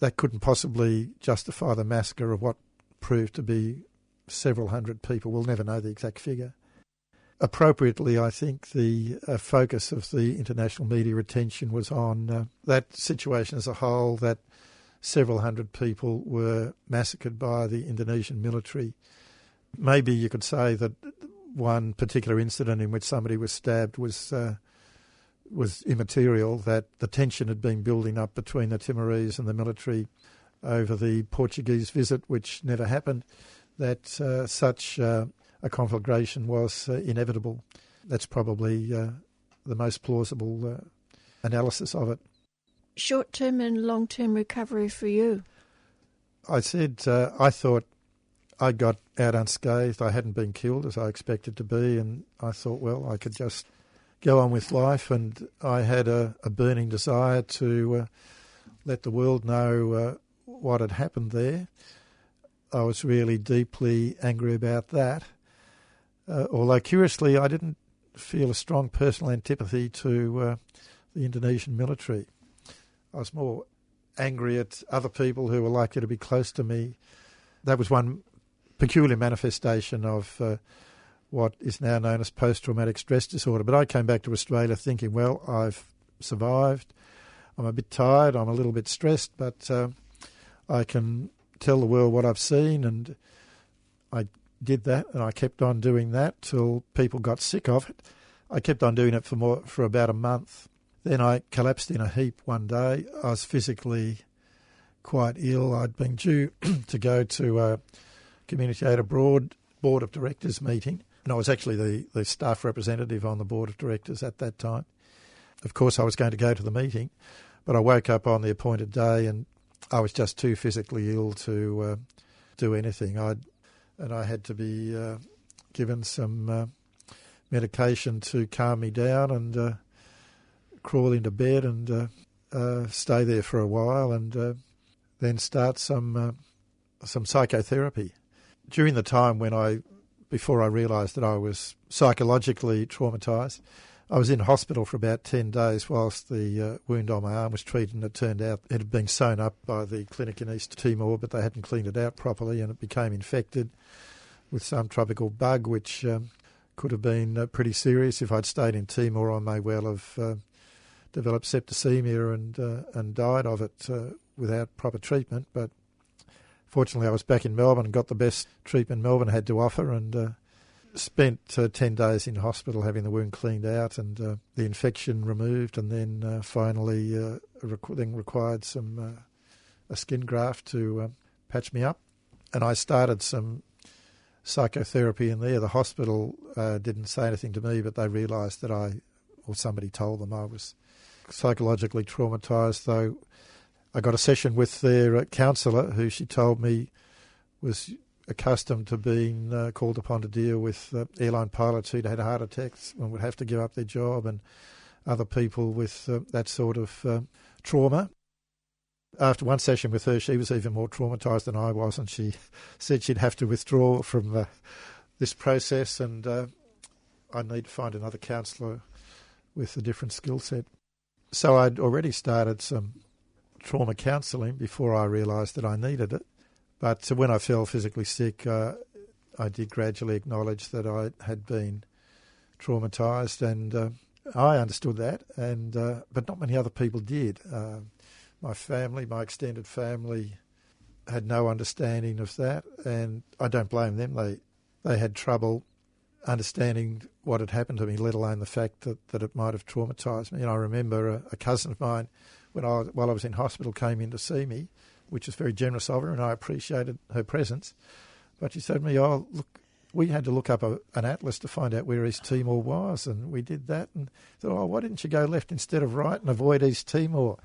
That couldn't possibly justify the massacre of what proved to be several hundred people. We'll never know the exact figure. Appropriately, I think the uh, focus of the international media attention was on uh, that situation as a whole, that several hundred people were massacred by the Indonesian military. Maybe you could say that one particular incident in which somebody was stabbed was uh, was immaterial, that the tension had been building up between the Timorese and the military over the Portuguese visit, which never happened, that uh, such uh, a conflagration was uh, inevitable. That's probably uh, the most plausible uh, analysis of it. Short term and long term recovery for you? I said uh, I thought I got out unscathed. I hadn't been killed as I expected to be, and I thought, well, I could just go on with life. And I had a, a burning desire to uh, let the world know uh, what had happened there. I was really deeply angry about that. Uh, although curiously, I didn't feel a strong personal antipathy to uh, the Indonesian military. I was more angry at other people who were likely to be close to me. That was one peculiar manifestation of uh, what is now known as post traumatic stress disorder. But I came back to Australia thinking, well, I've survived. I'm a bit tired, I'm a little bit stressed, but uh, I can tell the world what I've seen. And I did that, and I kept on doing that till people got sick of it. I kept on doing it for more for about a month. Then I collapsed in a heap one day. I was physically quite ill. I'd been due to go to a Community Aid Abroad Board of Directors meeting, and I was actually the, the staff representative on the Board of Directors at that time. Of course, I was going to go to the meeting, but I woke up on the appointed day and I was just too physically ill to uh, do anything. I and I had to be uh, given some uh, medication to calm me down and uh, crawl into bed and uh, uh, stay there for a while and then start some some psychotherapy. During the time when I, before I realised that I was psychologically traumatised, I was in hospital for about 10 days whilst the uh, wound on my arm was treated, and it turned out it had been sewn up by the clinic in East Timor, but they hadn't cleaned it out properly, and it became infected with some tropical bug, which um, could have been uh, pretty serious. If I'd stayed in Timor, I may well have uh, developed septicemia and uh, and died of it uh, without proper treatment. But fortunately, I was back in Melbourne and got the best treatment Melbourne had to offer, and uh, spent uh, 10 days in hospital having the wound cleaned out and uh, the infection removed, and then uh, finally uh, requ- then required some uh, a skin graft to um, patch me up. And I started some psychotherapy in there. The hospital didn't say anything to me, but they realised that I, or somebody told them I was psychologically traumatised, though I got a session with their counsellor who she told me was accustomed to being uh, called upon to deal with uh, airline pilots who'd had heart attacks and would have to give up their job, and other people with uh, that sort of uh, trauma. After one session with her, she was even more traumatised than I was, and she said she'd have to withdraw from uh, this process, and uh, I'd need to find another counsellor with a different skill set. So I'd already started some trauma counselling before I realised that I needed it. But when I fell physically sick, uh, I did gradually acknowledge that I had been traumatised, and uh, I understood that, and uh, but not many other people did. Uh, my family, my extended family, had no understanding of that, and I don't blame them. They they had trouble understanding what had happened to me, let alone the fact that, that it might have traumatised me. And I remember a, a cousin of mine, when I while I was in hospital, came in to see me which was very generous of her, and I appreciated her presence. But she said to me, "Oh, look, we had to look up a, an atlas to find out where East Timor was, and we did that. And thought, oh, why didn't you go left instead of right and avoid East Timor?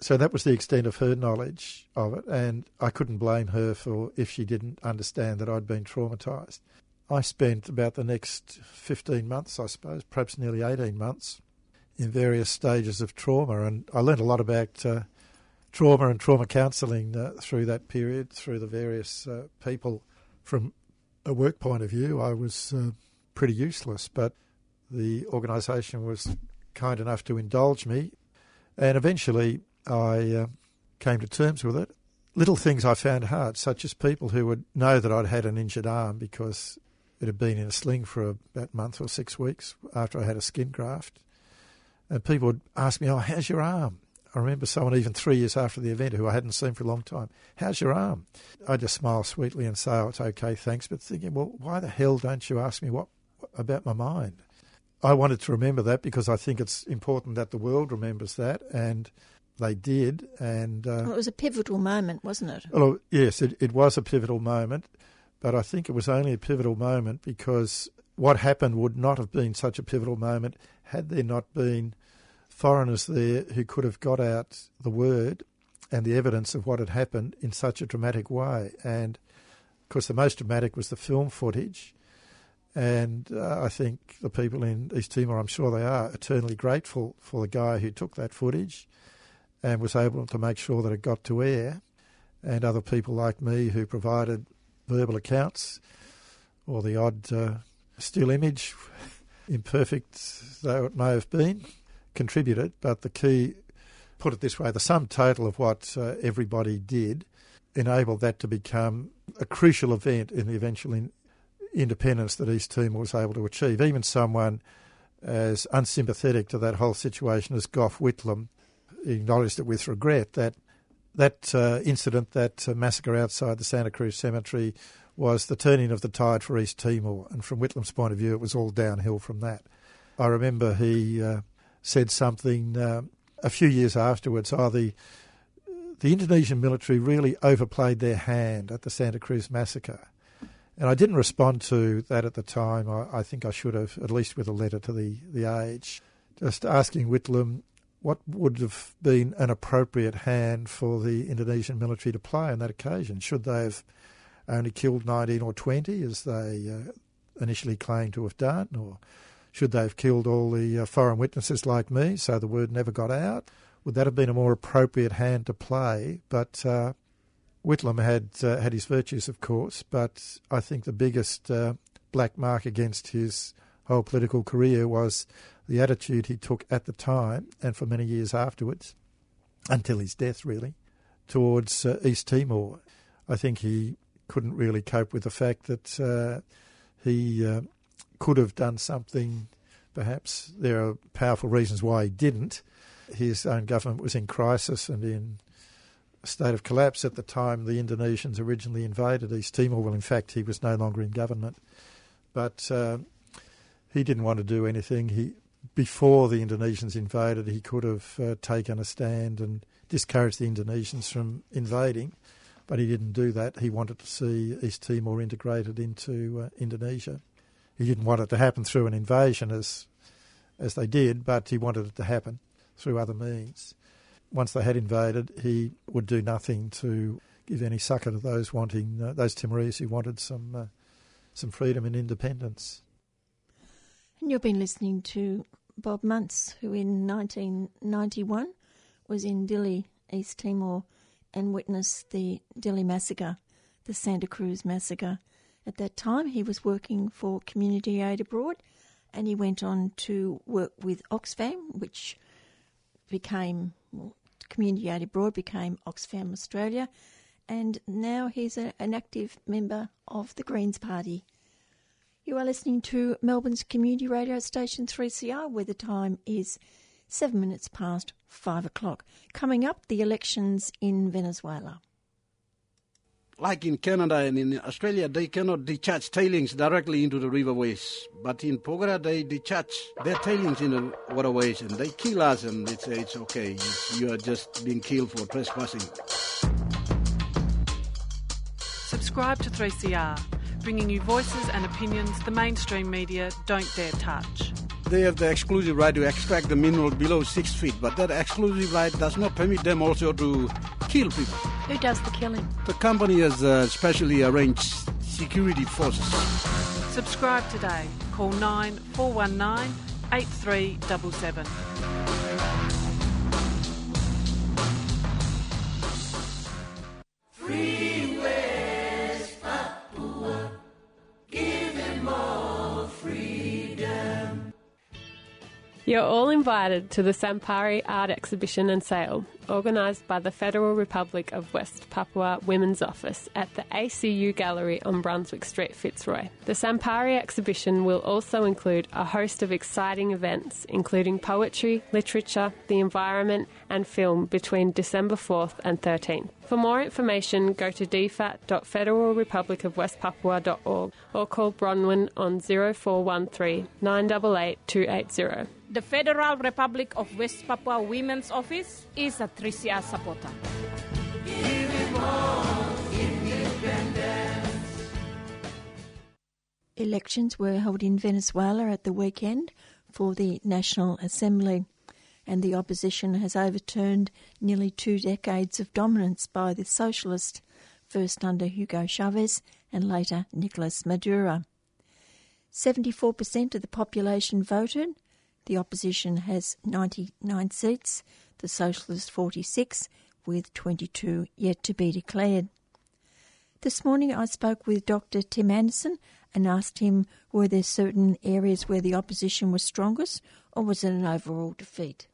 So that was the extent of her knowledge of it, and I couldn't blame her for if she didn't understand that I'd been traumatised. I spent about the next 15 months, I suppose, perhaps nearly 18 months, in various stages of trauma, and I learned a lot about uh, trauma and trauma counselling uh, through that period, through the various uh, people. From a work point of view, I was uh, pretty useless, but the organisation was kind enough to indulge me, and eventually I uh, came to terms with it. Little things I found hard, such as people who would know that I'd had an injured arm because it had been in a sling for about a month or six weeks after I had a skin graft. And people would ask me, Oh, how's your arm? I remember someone even three years after the event who I hadn't seen for a long time. How's your arm? I just smile sweetly and say, "Oh, it's okay, thanks." But thinking, well, why the hell don't you ask me what about my mind? I wanted to remember that because I think it's important that the world remembers that. And they did. And uh, well, it was a pivotal moment, wasn't it? Well, yes, it, it was a pivotal moment, but I think it was only a pivotal moment because what happened would not have been such a pivotal moment had there not been foreigners there who could have got out the word and the evidence of what had happened in such a dramatic way. And of course, the most dramatic was the film footage. And uh, I think the people in East Timor, I'm sure they are, eternally grateful for the guy who took that footage and was able to make sure that it got to air. And other people like me who provided verbal accounts or the odd uh, still image, imperfect though it may have been, contributed. But the key, put it this way, the sum total of what uh, everybody did enabled that to become a crucial event in the eventual in- independence that East Timor was able to achieve. Even someone as unsympathetic to that whole situation as Gough Whitlam acknowledged it with regret that that uh, incident, that uh, massacre outside the Santa Cruz Cemetery, was the turning of the tide for East Timor. And from Whitlam's point of view, it was all downhill from that. I remember he uh, said something uh, a few years afterwards. Oh, the the Indonesian military really overplayed their hand at the Santa Cruz massacre. And I didn't respond to that at the time. I, I think I should have, at least with a letter to the, the Age, just asking Whitlam what would have been an appropriate hand for the Indonesian military to play on that occasion. Should they have only killed 19 or 20, as they uh, initially claimed to have done, or should they have killed all the uh, foreign witnesses like me so the word never got out? Would that have been a more appropriate hand to play? But uh, Whitlam had uh, had his virtues, of course, but I think the biggest uh, black mark against his whole political career was the attitude he took at the time and for many years afterwards, until his death, really, towards uh, East Timor. I think he couldn't really cope with the fact that uh, he uh, could have done something. Perhaps there are powerful reasons why he didn't. His own government was in crisis and in a state of collapse at the time the Indonesians originally invaded East Timor. Well, in fact, he was no longer in government, but uh, he didn't want to do anything. He before the Indonesians invaded, he could have uh, taken a stand and discouraged the Indonesians from invading, but he didn't do that. He wanted to see East Timor integrated into uh, Indonesia. He didn't want it to happen through an invasion as as they did, but he wanted it to happen through other means. Once they had invaded, he would do nothing to give any succour to those wanting uh, those Timorese who wanted some uh, some freedom and independence. And you've been listening to Bob Muntz, who in 1991 was in Dili, East Timor, and witnessed the Dili massacre, the Santa Cruz massacre. At that time, he was working for Community Aid Abroad, and he went on to work with Oxfam, which became well, Community Aid Abroad became Oxfam Australia, and now he's a, an active member of the Greens Party. You are listening to Melbourne's community radio station 3CR, where the time is seven minutes past five o'clock. Coming up, the elections in Venezuela. Like in Canada and in Australia, they cannot discharge tailings directly into the riverways. But in Porgera, they discharge their tailings in the waterways and they kill us, and it's, it's okay. You are just being killed for trespassing. Subscribe to 3CR bringing you voices and opinions the mainstream media don't dare touch. They have the exclusive right to extract the mineral below six feet, but that exclusive right does not permit them also to kill people. Who does the killing? The company has uh, specially arranged security forces. Subscribe today. Call 9419 8377. You're all invited to the Sampari Art Exhibition and Sale, organised by the Federal Republic of West Papua Women's Office at the ACU Gallery on Brunswick Street, Fitzroy. The Sampari exhibition will also include a host of exciting events, including poetry, literature, the environment, and film between December 4th and 13th. For more information, go to dfat.federalrepublicofwestpapua.org or call Bronwyn on 0413 988 280. The Federal Republic of West Papua Women's Office is a 3CR supporter. Elections were held in Venezuela at the weekend for the National Assembly, and the opposition has overturned nearly two decades of dominance by the socialists, first under Hugo Chavez and later Nicolas Maduro. 74% of the population voted. The opposition has 99 seats, the Socialists 46, with 22 yet to be declared. This morning I spoke with Dr. Tim Anderson and asked him were there certain areas where the opposition was strongest or was it an overall defeat?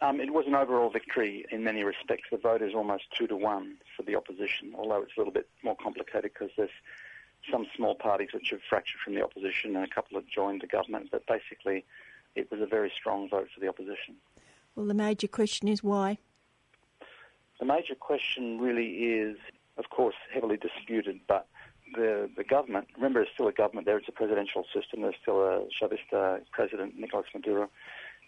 Um, it was an overall victory in many respects. The vote is almost two to one for the opposition, although it's a little bit more complicated because there's some small parties which have fractured from the opposition and a couple have joined the government. But basically, it was a very strong vote for the opposition. Well, the major question is why? The major question really is, of course, heavily disputed, but the, the government, remember, it's still a government there, it's a presidential system, there's still a Chavista president, Nicolas Maduro.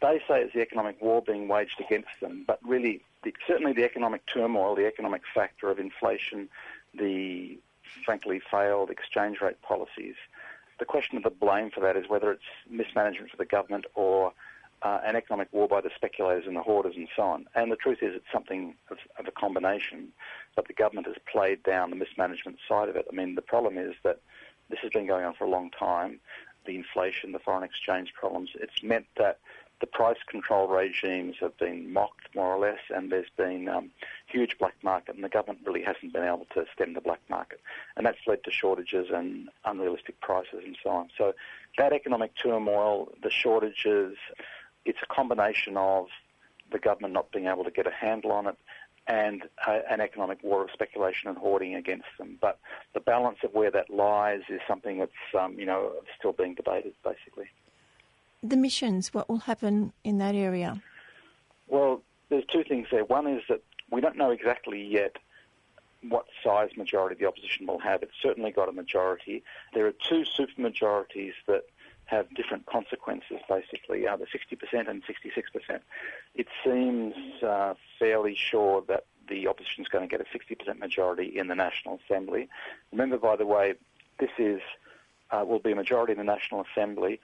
They say it's the economic war being waged against them, but really, the, certainly the economic turmoil, the economic factor of inflation, the frankly failed exchange rate policies, the question of the blame for that is whether it's mismanagement for the government or uh, an economic war by the speculators and the hoarders and so on. And the truth is, it's something of, of, a combination, but the government has played down the mismanagement side of it. I mean, the problem is that this has been going on for a long time. The inflation, the foreign exchange problems, it's meant that the price control regimes have been mocked more or less, and there's been um, huge black market, and the government really hasn't been able to stem the black market, and that's led to shortages and unrealistic prices and so on. So that economic turmoil, the shortages, it's a combination of the government not being able to get a handle on it and an economic war of speculation and hoarding against them. But the balance of where that lies is something that's um, you know still being debated, basically the missions, what will happen in that area? Well, there's two things there. One is that we don't know exactly yet what size majority the opposition will have. It's certainly got a majority. There are two supermajorities that have different consequences, basically, uh, the 60% and 66%. It seems uh, fairly sure that the opposition is going to get a 60% majority in the National Assembly. Remember, by the way, this is uh, will be a majority in the National Assembly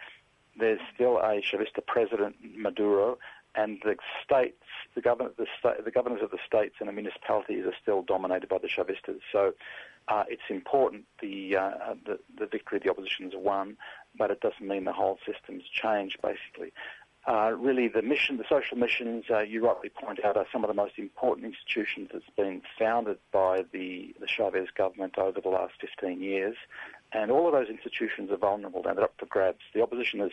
there's still a Chavista president, Maduro, and the states, the, governor, the, sta- the governors of the states and the municipalities are still dominated by the Chavistas. So uh, it's important the, uh, the, the victory the opposition has won, but it doesn't mean the whole system's changed, basically. Uh, really, the mission, the social missions, uh, you rightly point out, are some of the most important institutions that's been founded by the, the Chavez government over the last 15 years. And all of those institutions are vulnerable and they're up for grabs. The opposition has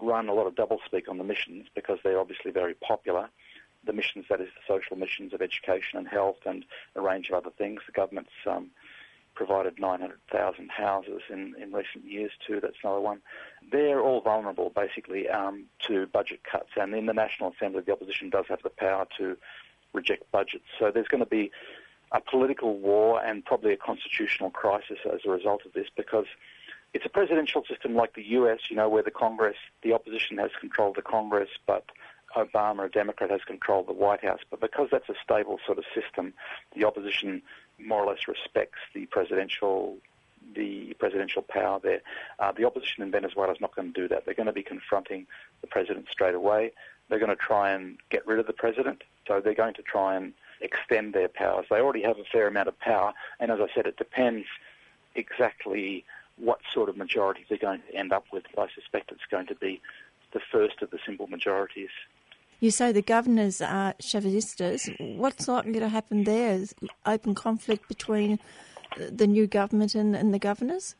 run a lot of doublespeak on the missions because they're obviously very popular. The missions, that is, the social missions of education and health and a range of other things. The government's um, provided 900,000 houses in, in recent years too. That's another one. They're all vulnerable, basically, um, to budget cuts. And in the National Assembly, the opposition does have the power to reject budgets. So there's going to be a political war and probably a constitutional crisis as a result of this because it's a presidential system like the US, you know, where the Congress, the opposition has controlled the Congress, but Obama, a Democrat, has controlled the White House. But because that's a stable sort of system, the opposition more or less respects the presidential the presidential power there. Uh, the opposition in Venezuela is not going to do that. They're going to be confronting the president straight away. They're going to try and get rid of the president. So they're going to try and extend their powers. They already have a fair amount of power, and as I said, it depends exactly what sort of majority they're going to end up with. I suspect it's going to be the first of the simple majorities. You say the governors are Chavistas. What's likely to happen there? Is open conflict between the new government and, and the governors?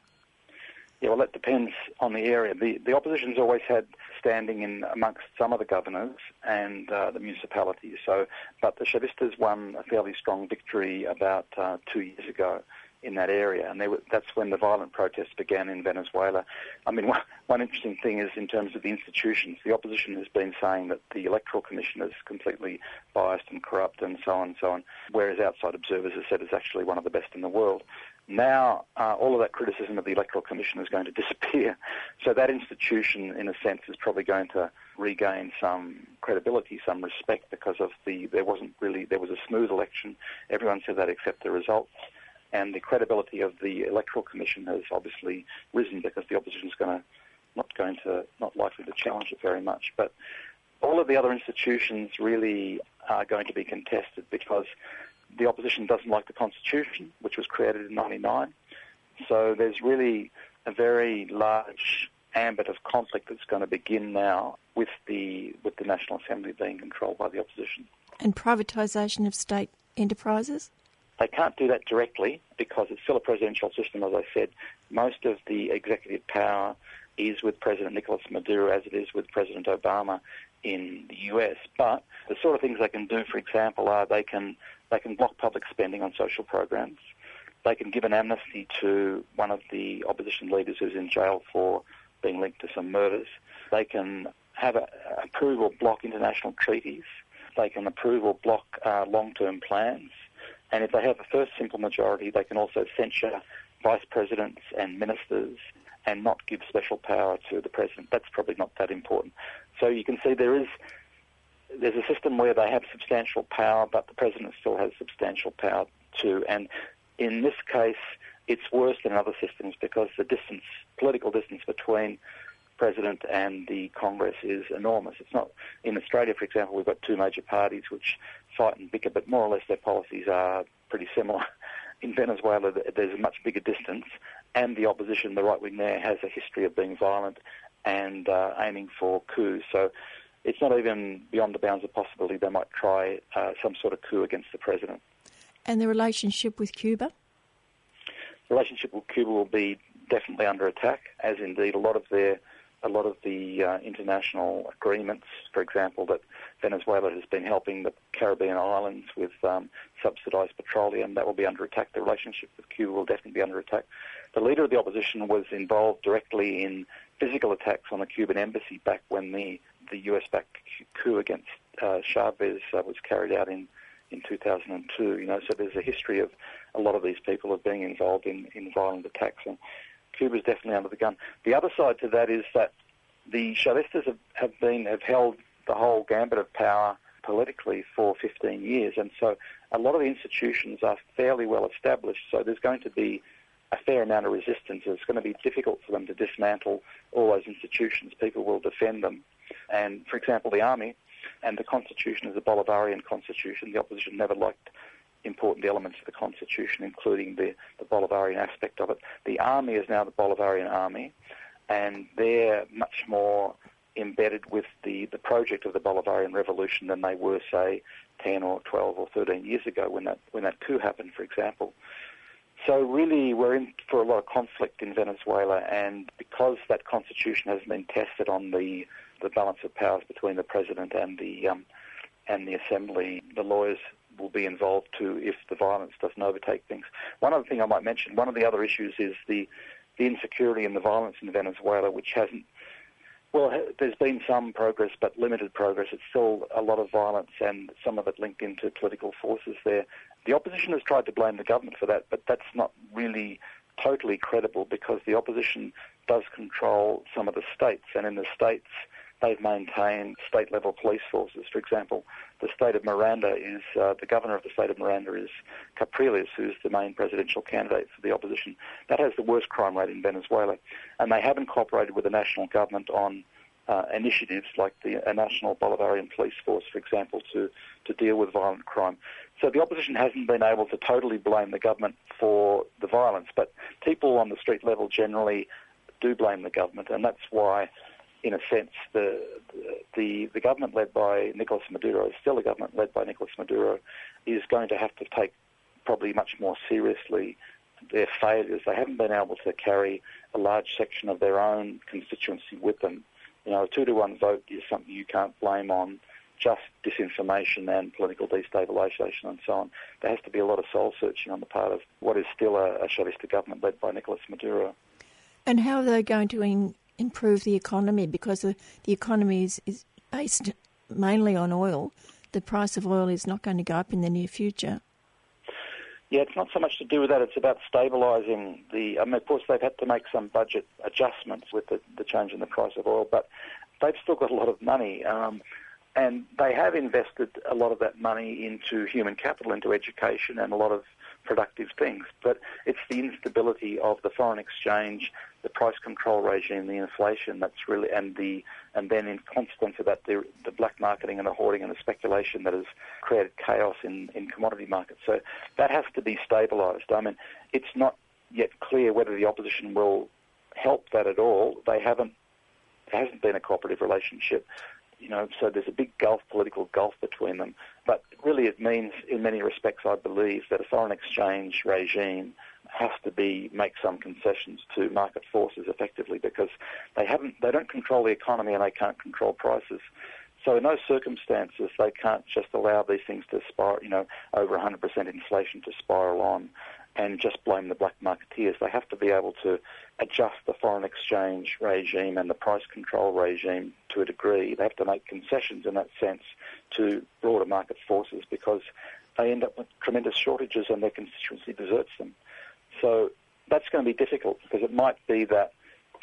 Yeah, well, that depends on the area. The, the opposition's always had standing in amongst some of the governors and uh, the municipalities. So, but the Chavistas won a fairly strong victory about uh, two years ago in that area, and were, that's when the violent protests began in Venezuela. I mean, one, one interesting thing is in terms of the institutions, the opposition has been saying that the Electoral Commission is completely biased and corrupt and so on and so on, whereas outside observers have said it's actually one of the best in the world. Now, uh, all of that criticism of the Electoral Commission is going to disappear. So that institution, in a sense, is probably going to regain some credibility, some respect, because of the there wasn't really there was a smooth election. Everyone said that except the results, and the credibility of the Electoral Commission has obviously risen because the opposition is going to not going to not likely to challenge it very much. But all of the other institutions really are going to be contested because the opposition doesn't like the constitution, which was created in '99. So there's really a very large ambit of conflict that's going to begin now with the with the National Assembly being controlled by the opposition. And privatisation of state enterprises? They can't do that directly because it's still a presidential system, as I said. Most of the executive power is with President Nicolas Maduro, as it is with President Obama in the US. But the sort of things they can do, for example, are they can they can block public spending on social programs. They can give an amnesty to one of the opposition leaders who's in jail for being linked to some murders. They can have a, approve or block international treaties. They can approve or block uh, long-term plans. And if they have a first simple majority, they can also censure vice presidents and ministers and not give special power to the president. That's probably not that important. So you can see there is there's a system where they have substantial power, but the president still has substantial power too. And in this case, it's worse than other systems because the distance, political distance between president and the Congress is enormous. It's not in Australia, for example, we've got two major parties which fight and bicker, but more or less their policies are pretty similar. In Venezuela, there's a much bigger distance, and the opposition, the right wing there, has a history of being violent and uh, aiming for coups. So it's not even beyond the bounds of possibility they might try uh, some sort of coup against the president. And the relationship with Cuba? The relationship with Cuba will be definitely under attack, as indeed a lot of their a lot of the uh, international agreements, for example, that Venezuela has been helping the Caribbean islands with um, subsidised petroleum, that will be under attack. The relationship with Cuba will definitely be under attack. The leader of the opposition was involved directly in physical attacks on the Cuban embassy back when the the US-backed coup against uh, Chavez uh, was carried out in, in 2002. You know, so there's a history of a lot of these people of being involved in, in violent attacks, and Cuba's definitely under the gun. The other side to that is that the Chavistas have, have been have held the whole gambit of power politically for 15 years, and so a lot of the institutions are fairly well established. So there's going to be a fair amount of resistance. It's going to be difficult for them to dismantle all those institutions. People will defend them. And, for example, the army and the constitution is a Bolivarian constitution. The opposition never liked important elements of the constitution, including the, the Bolivarian aspect of it. The army is now the Bolivarian army, and they're much more embedded with the, the project of the Bolivarian Revolution than they were, say, 10 or 12 or 13 years ago when that, when that coup happened, for example. So really, we're in for a lot of conflict in Venezuela, and because that constitution hasn't been tested on the the balance of powers between the president and the um, and the assembly, the lawyers will be involved too if the violence doesn't overtake things. One other thing I might mention, one of the other issues is the the insecurity and the violence in Venezuela, which hasn't well, there's been some progress, but limited progress. It's still a lot of violence, and some of it linked into political forces there. The opposition has tried to blame the government for that, but that's not really totally credible because the opposition does control some of the states, and in the states, they've maintained state level police forces. For example, the state of Miranda is, uh, the governor of the state of Miranda is Capriles, who's the main presidential candidate for the opposition. That has the worst crime rate in Venezuela. And they haven't cooperated with the national government on uh, initiatives like the a national Bolivarian police force, for example, to, to deal with violent crime. So the opposition hasn't been able to totally blame the government for the violence, but people on the street level generally do blame the government, and that's why in a sense, the, the, the government led by Nicolas Maduro still a government led by Nicolas Maduro, is going to have to take probably much more seriously their failures. They haven't been able to carry a large section of their own constituency with them. You know, a two to one vote is something you can't blame on just disinformation and political destabilisation and so on. There has to be a lot of soul searching on the part of what is still a, a Chavista government led by Nicolas Maduro. And how are they going to in, improve the economy because the, the economy is, is based mainly on oil. The price of oil is not going to go up in the near future. Yeah, it's not so much to do with that. It's about stabilising the. I mean, of course, they've had to make some budget adjustments with the, the change in the price of oil, but they've still got a lot of money. Um, and they have invested a lot of that money into human capital, into education, and a lot of productive things. But it's the instability of the foreign exchange, the price control regime, the inflation that's really, and the and then in consequence of that, the, the black marketing and the hoarding and the speculation that has created chaos in, in commodity markets. So that has to be stabilised. I mean, it's not yet clear whether the opposition will help that at all. They haven't. There hasn't been a cooperative relationship you know, so there's a big gulf, political gulf between them. But really, it means, in many respects, I believe that a foreign exchange regime has to be make some concessions to market forces effectively because they haven't, they don't control the economy and they can't control prices. So in those circumstances, they can't just allow these things to spiral, you know, over 100% inflation to spiral on and just blame the black marketeers. They have to be able to adjust the foreign exchange regime and the price control regime to a degree. They have to make concessions in that sense to broader market forces because they end up with tremendous shortages and their constituency deserts them. So that's going to be difficult because it might be that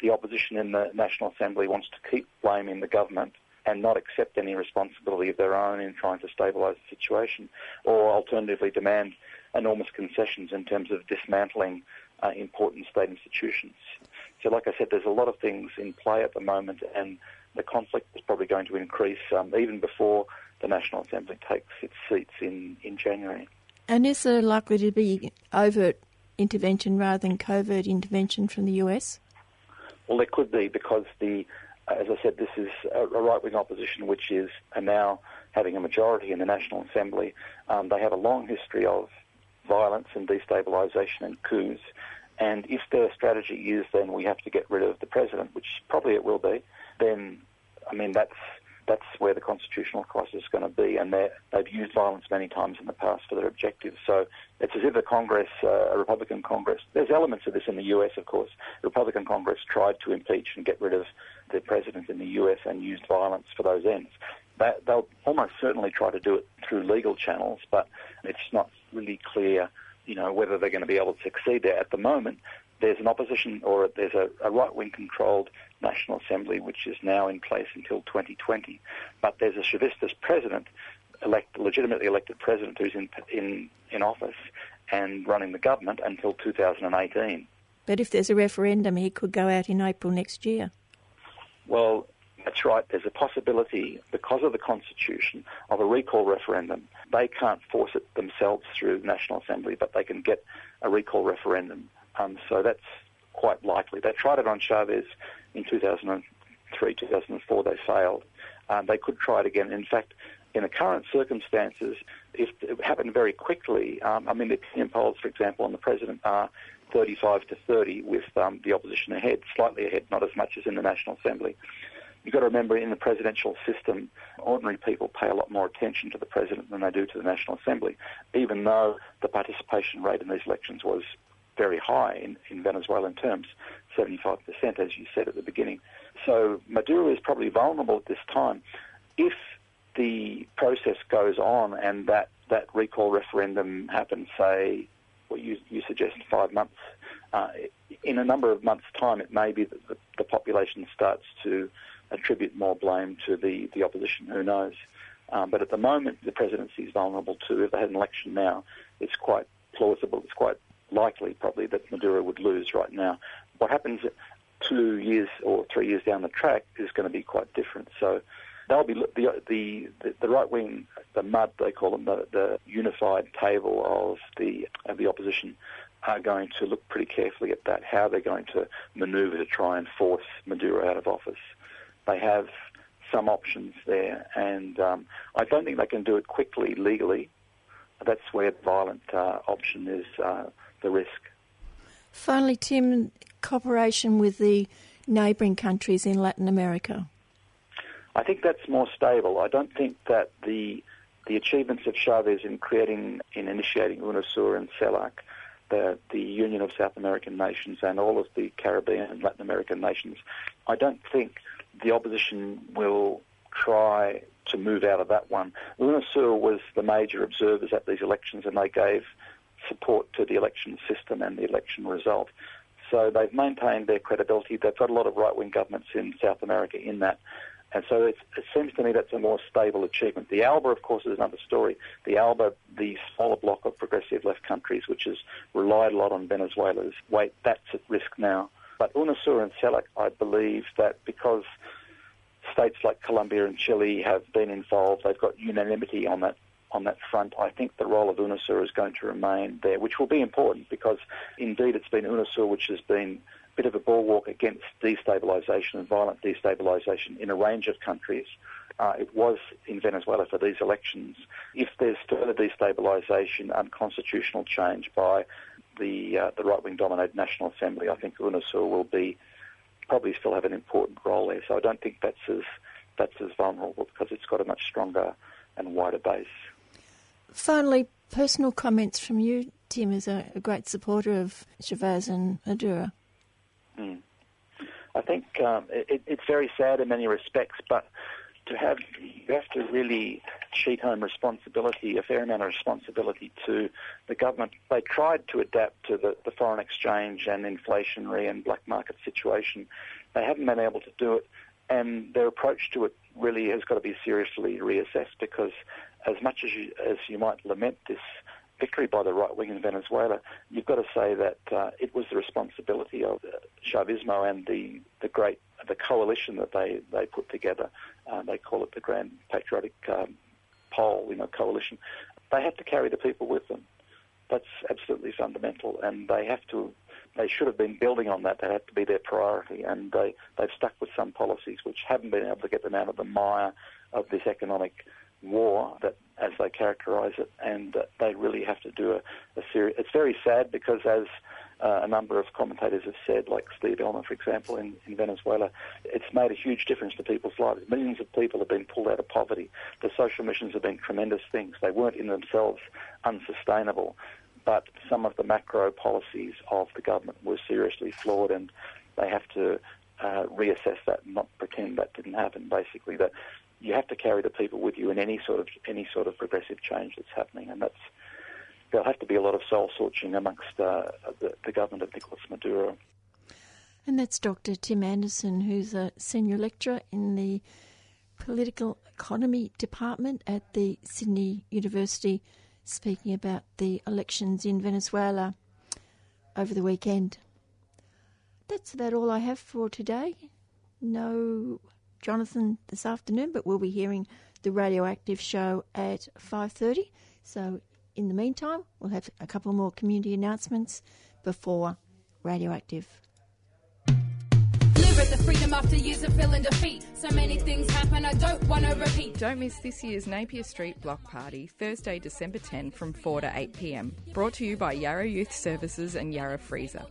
the opposition in the National Assembly wants to keep blaming the government and not accept any responsibility of their own in trying to stabilise the situation, or alternatively demand enormous concessions in terms of dismantling uh, important state institutions. So, like I said, there's a lot of things in play at the moment, and the conflict is probably going to increase um, even before the National Assembly takes its seats in, in January. And is there likely to be overt intervention rather than covert intervention from the US? Well, there could be because the, as I said, this is a right-wing opposition which is now having a majority in the National Assembly. Um, they have a long history of violence and destabilisation and coups. And if their strategy is then we have to get rid of the president, which probably it will be, then I mean that's that's where the constitutional crisis is going to be. And they've used violence many times in the past for their objectives. So it's as if the Congress, uh, a Republican Congress, there's elements of this in the US, of course. The Republican Congress tried to impeach and get rid of the president in the US and used violence for those ends. That, they'll almost certainly try to do it through legal channels, but it's not really clear, you know, whether they're going to be able to succeed there. At the moment, there's an opposition or there's a, a right-wing controlled National Assembly which is now in place until 2020, but there's a Chavistas president, elect, legitimately elected president who's in, in, in office and running the government until 2018. But if there's a referendum, he could go out in April next year. Well, that's right. There's a possibility, because of the Constitution, of a recall referendum. They can't force it themselves through the National Assembly, but they can get a recall referendum. Um, so that's quite likely. They tried it on Chavez in 2003, 2004. They failed. Um, they could try it again. In fact, in the current circumstances, if it happened very quickly, um, I mean, the opinion polls, for example, on the president are 35 to 30 with um, the opposition ahead, slightly ahead, not as much as in the National Assembly. You've got to remember in the presidential system, ordinary people pay a lot more attention to the president than they do to the National Assembly, even though the participation rate in these elections was very high in, in Venezuelan terms, 75%, as you said at the beginning. So Maduro is probably vulnerable at this time. If the process goes on and that, that recall referendum happens, say, well, you, you suggest five months, uh, in a number of months' time, it may be that the, the population starts to attribute more blame to the, the opposition. Who knows? Um, but at the moment, the presidency is vulnerable to. If they had an election now, it's quite plausible. It's quite likely, probably, that Maduro would lose right now. What happens two years or three years down the track is going to be quite different. So they'll be the the the, right wing, the MUD they call them, the, the unified table of the of the opposition are going to look pretty carefully at that, how they're going to manoeuvre to try and force Maduro out of office they have some options there, and um, I don't think they can do it quickly legally. That's where the violent uh, option is uh, the risk. Finally, Tim, cooperation with the neighbouring countries in Latin America. I think that's more stable. I don't think that the the achievements of Chavez in creating, in initiating UNASUR and CELAC, the, the Union of South American Nations and all of the Caribbean and Latin American nations, I don't think the opposition will try to move out of that one. UNASUR was the major observers at these elections, and they gave support to the election system and the election result. So they've maintained their credibility. They've got a lot of right-wing governments in South America in that. And so it seems to me that's a more stable achievement. The ALBA, of course, is another story. The ALBA, the smaller bloc of progressive left countries, which has relied a lot on Venezuela's weight, that's at risk now. But UNASUR and CELAC, I believe that because states like Colombia and Chile have been involved, they've got unanimity on that on that front. I think the role of UNASUR is going to remain there, which will be important because indeed it's been UNASUR which has been a bit of a bulwark against destabilisation and violent destabilisation in a range of countries. Uh, it was in Venezuela for these elections. If there's further destabilisation, unconstitutional change by the uh, the right-wing dominated National Assembly, I think UNASUR will be probably still have an important role there. So I don't think that's as that's as vulnerable because it's got a much stronger and wider base. Finally, personal comments from you, Tim, as a, a great supporter of Chavez and Maduro. Mm. I think um, it, it's very sad in many respects, but to have you have to really sheet home responsibility, a fair amount of responsibility to the government. They tried to adapt to the, the foreign exchange and inflationary and black market situation. They haven't been able to do it, and their approach to it really has got to be seriously reassessed because as much as you, as you might lament this victory by the right wing in Venezuela, you've got to say that uh, it was the responsibility of uh, Chavismo and the, the great the coalition that they, they put together. Uh, they call it the Grand Patriotic um, Pole, you know, coalition. They have to carry the people with them. That's absolutely fundamental, and they have to. They should have been building on that. That had to be their priority, and they they've stuck with some policies which haven't been able to get them out of the mire of this economic war that as they characterise it, and uh, they really have to do a, a serious. It's very sad because as uh, a number of commentators have said, like Steve Ellner, for example, in, in Venezuela, it's made a huge difference to people's lives. Millions of people have been pulled out of poverty. The social missions have been tremendous things. They weren't in themselves unsustainable, but some of the macro policies of the government were seriously flawed, and they have to uh, reassess that and not pretend that didn't happen. Basically, that you have to carry the people with you in any sort of any sort of progressive change that's happening, and that's there'll have to be a lot of soul searching amongst uh, the, the, government of Nicolas Maduro. And that's Dr. Tim Anderson, who's a senior lecturer in the political economy department at the Sydney University, speaking about the elections in Venezuela over the weekend. That's about all I have for today. No Jonathan this afternoon, but we'll be hearing the radioactive show at 5:30. So in the meantime, we'll have a couple more community announcements before Radioactive. the freedom after years of feeling defeat. So many things happen, I don't want to repeat. Don't miss this year's Napier Street Block Party, Thursday, December 10 from 4 to 8 pm. Brought to you by Yarra Youth Services and Yarra Freezer.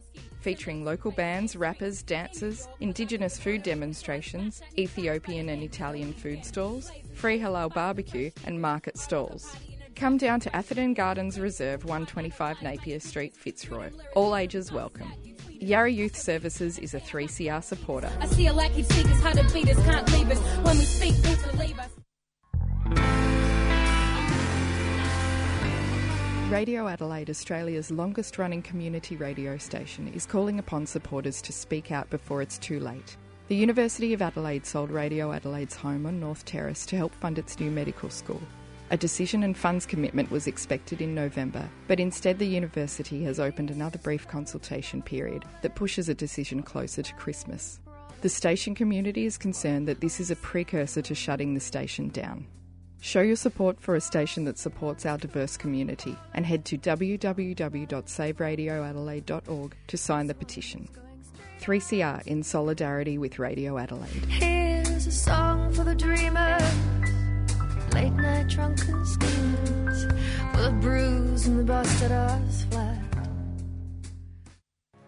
Featuring local bands, rappers, dancers, Indigenous food demonstrations, Ethiopian and Italian food stalls, free halal barbecue, and market stalls. Come down to Atherton Gardens Reserve, 125 Napier Street, Fitzroy. All ages welcome. Yarra Youth Services is a 3CR supporter. Radio Adelaide, Australia's longest running community radio station, is calling upon supporters to speak out before it's too late. The University of Adelaide sold Radio Adelaide's home on North Terrace to help fund its new medical school. A decision and funds commitment was expected in November, but instead the university has opened another brief consultation period that pushes a decision closer to Christmas. The station community is concerned that this is a precursor to shutting the station down. Show your support for a station that supports our diverse community and head to www.saveradioadelaide.org to sign the petition. 3CR in solidarity with Radio Adelaide. Here's a song for the dreamers late night drunken schemes with a bruise and the busted ass flat.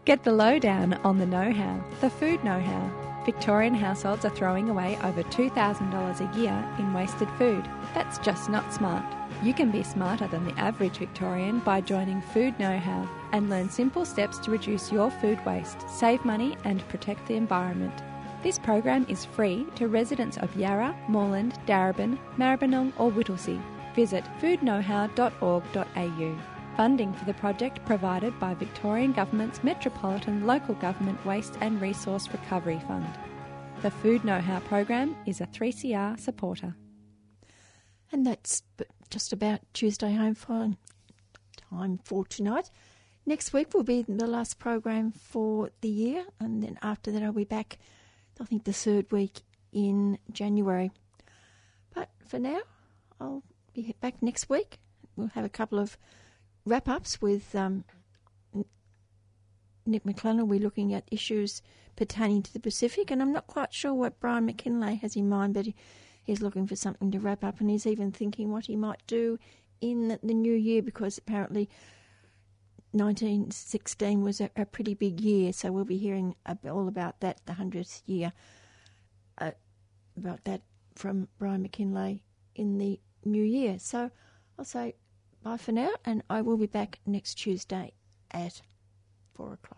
Get the lowdown on the know how, the food know how. Victorian households are throwing away over $2,000 a year in wasted food. That's just not smart. You can be smarter than the average Victorian by joining Food Know How and learn simple steps to reduce your food waste, save money, and protect the environment. This program is free to residents of Yarra, Moreland, Darebin, Maribyrnong or Whittlesea. Visit foodknowhow.org.au. Funding for the project provided by Victorian Government's Metropolitan Local Government Waste and Resource Recovery Fund. The Food Know How program is a 3CR supporter. And that's just about Tuesday Home for time for tonight. Next week will be the last program for the year, and then after that, I'll be back, I think, the third week in January. But for now, I'll be back next week. We'll have a couple of wrap ups with um, Nic Maclellan. We're looking at issues pertaining to the Pacific, and I'm not quite sure what Brian McKinlay has in mind, but he, he's looking for something to wrap up, and he's even thinking what he might do in the new year because apparently 1916 was a, a pretty big year, so we'll be hearing all about that, the 100th year, uh, about that from Brian McKinlay in the new year. So I'll say bye for now, and I will be back next Tuesday at 4 o'clock.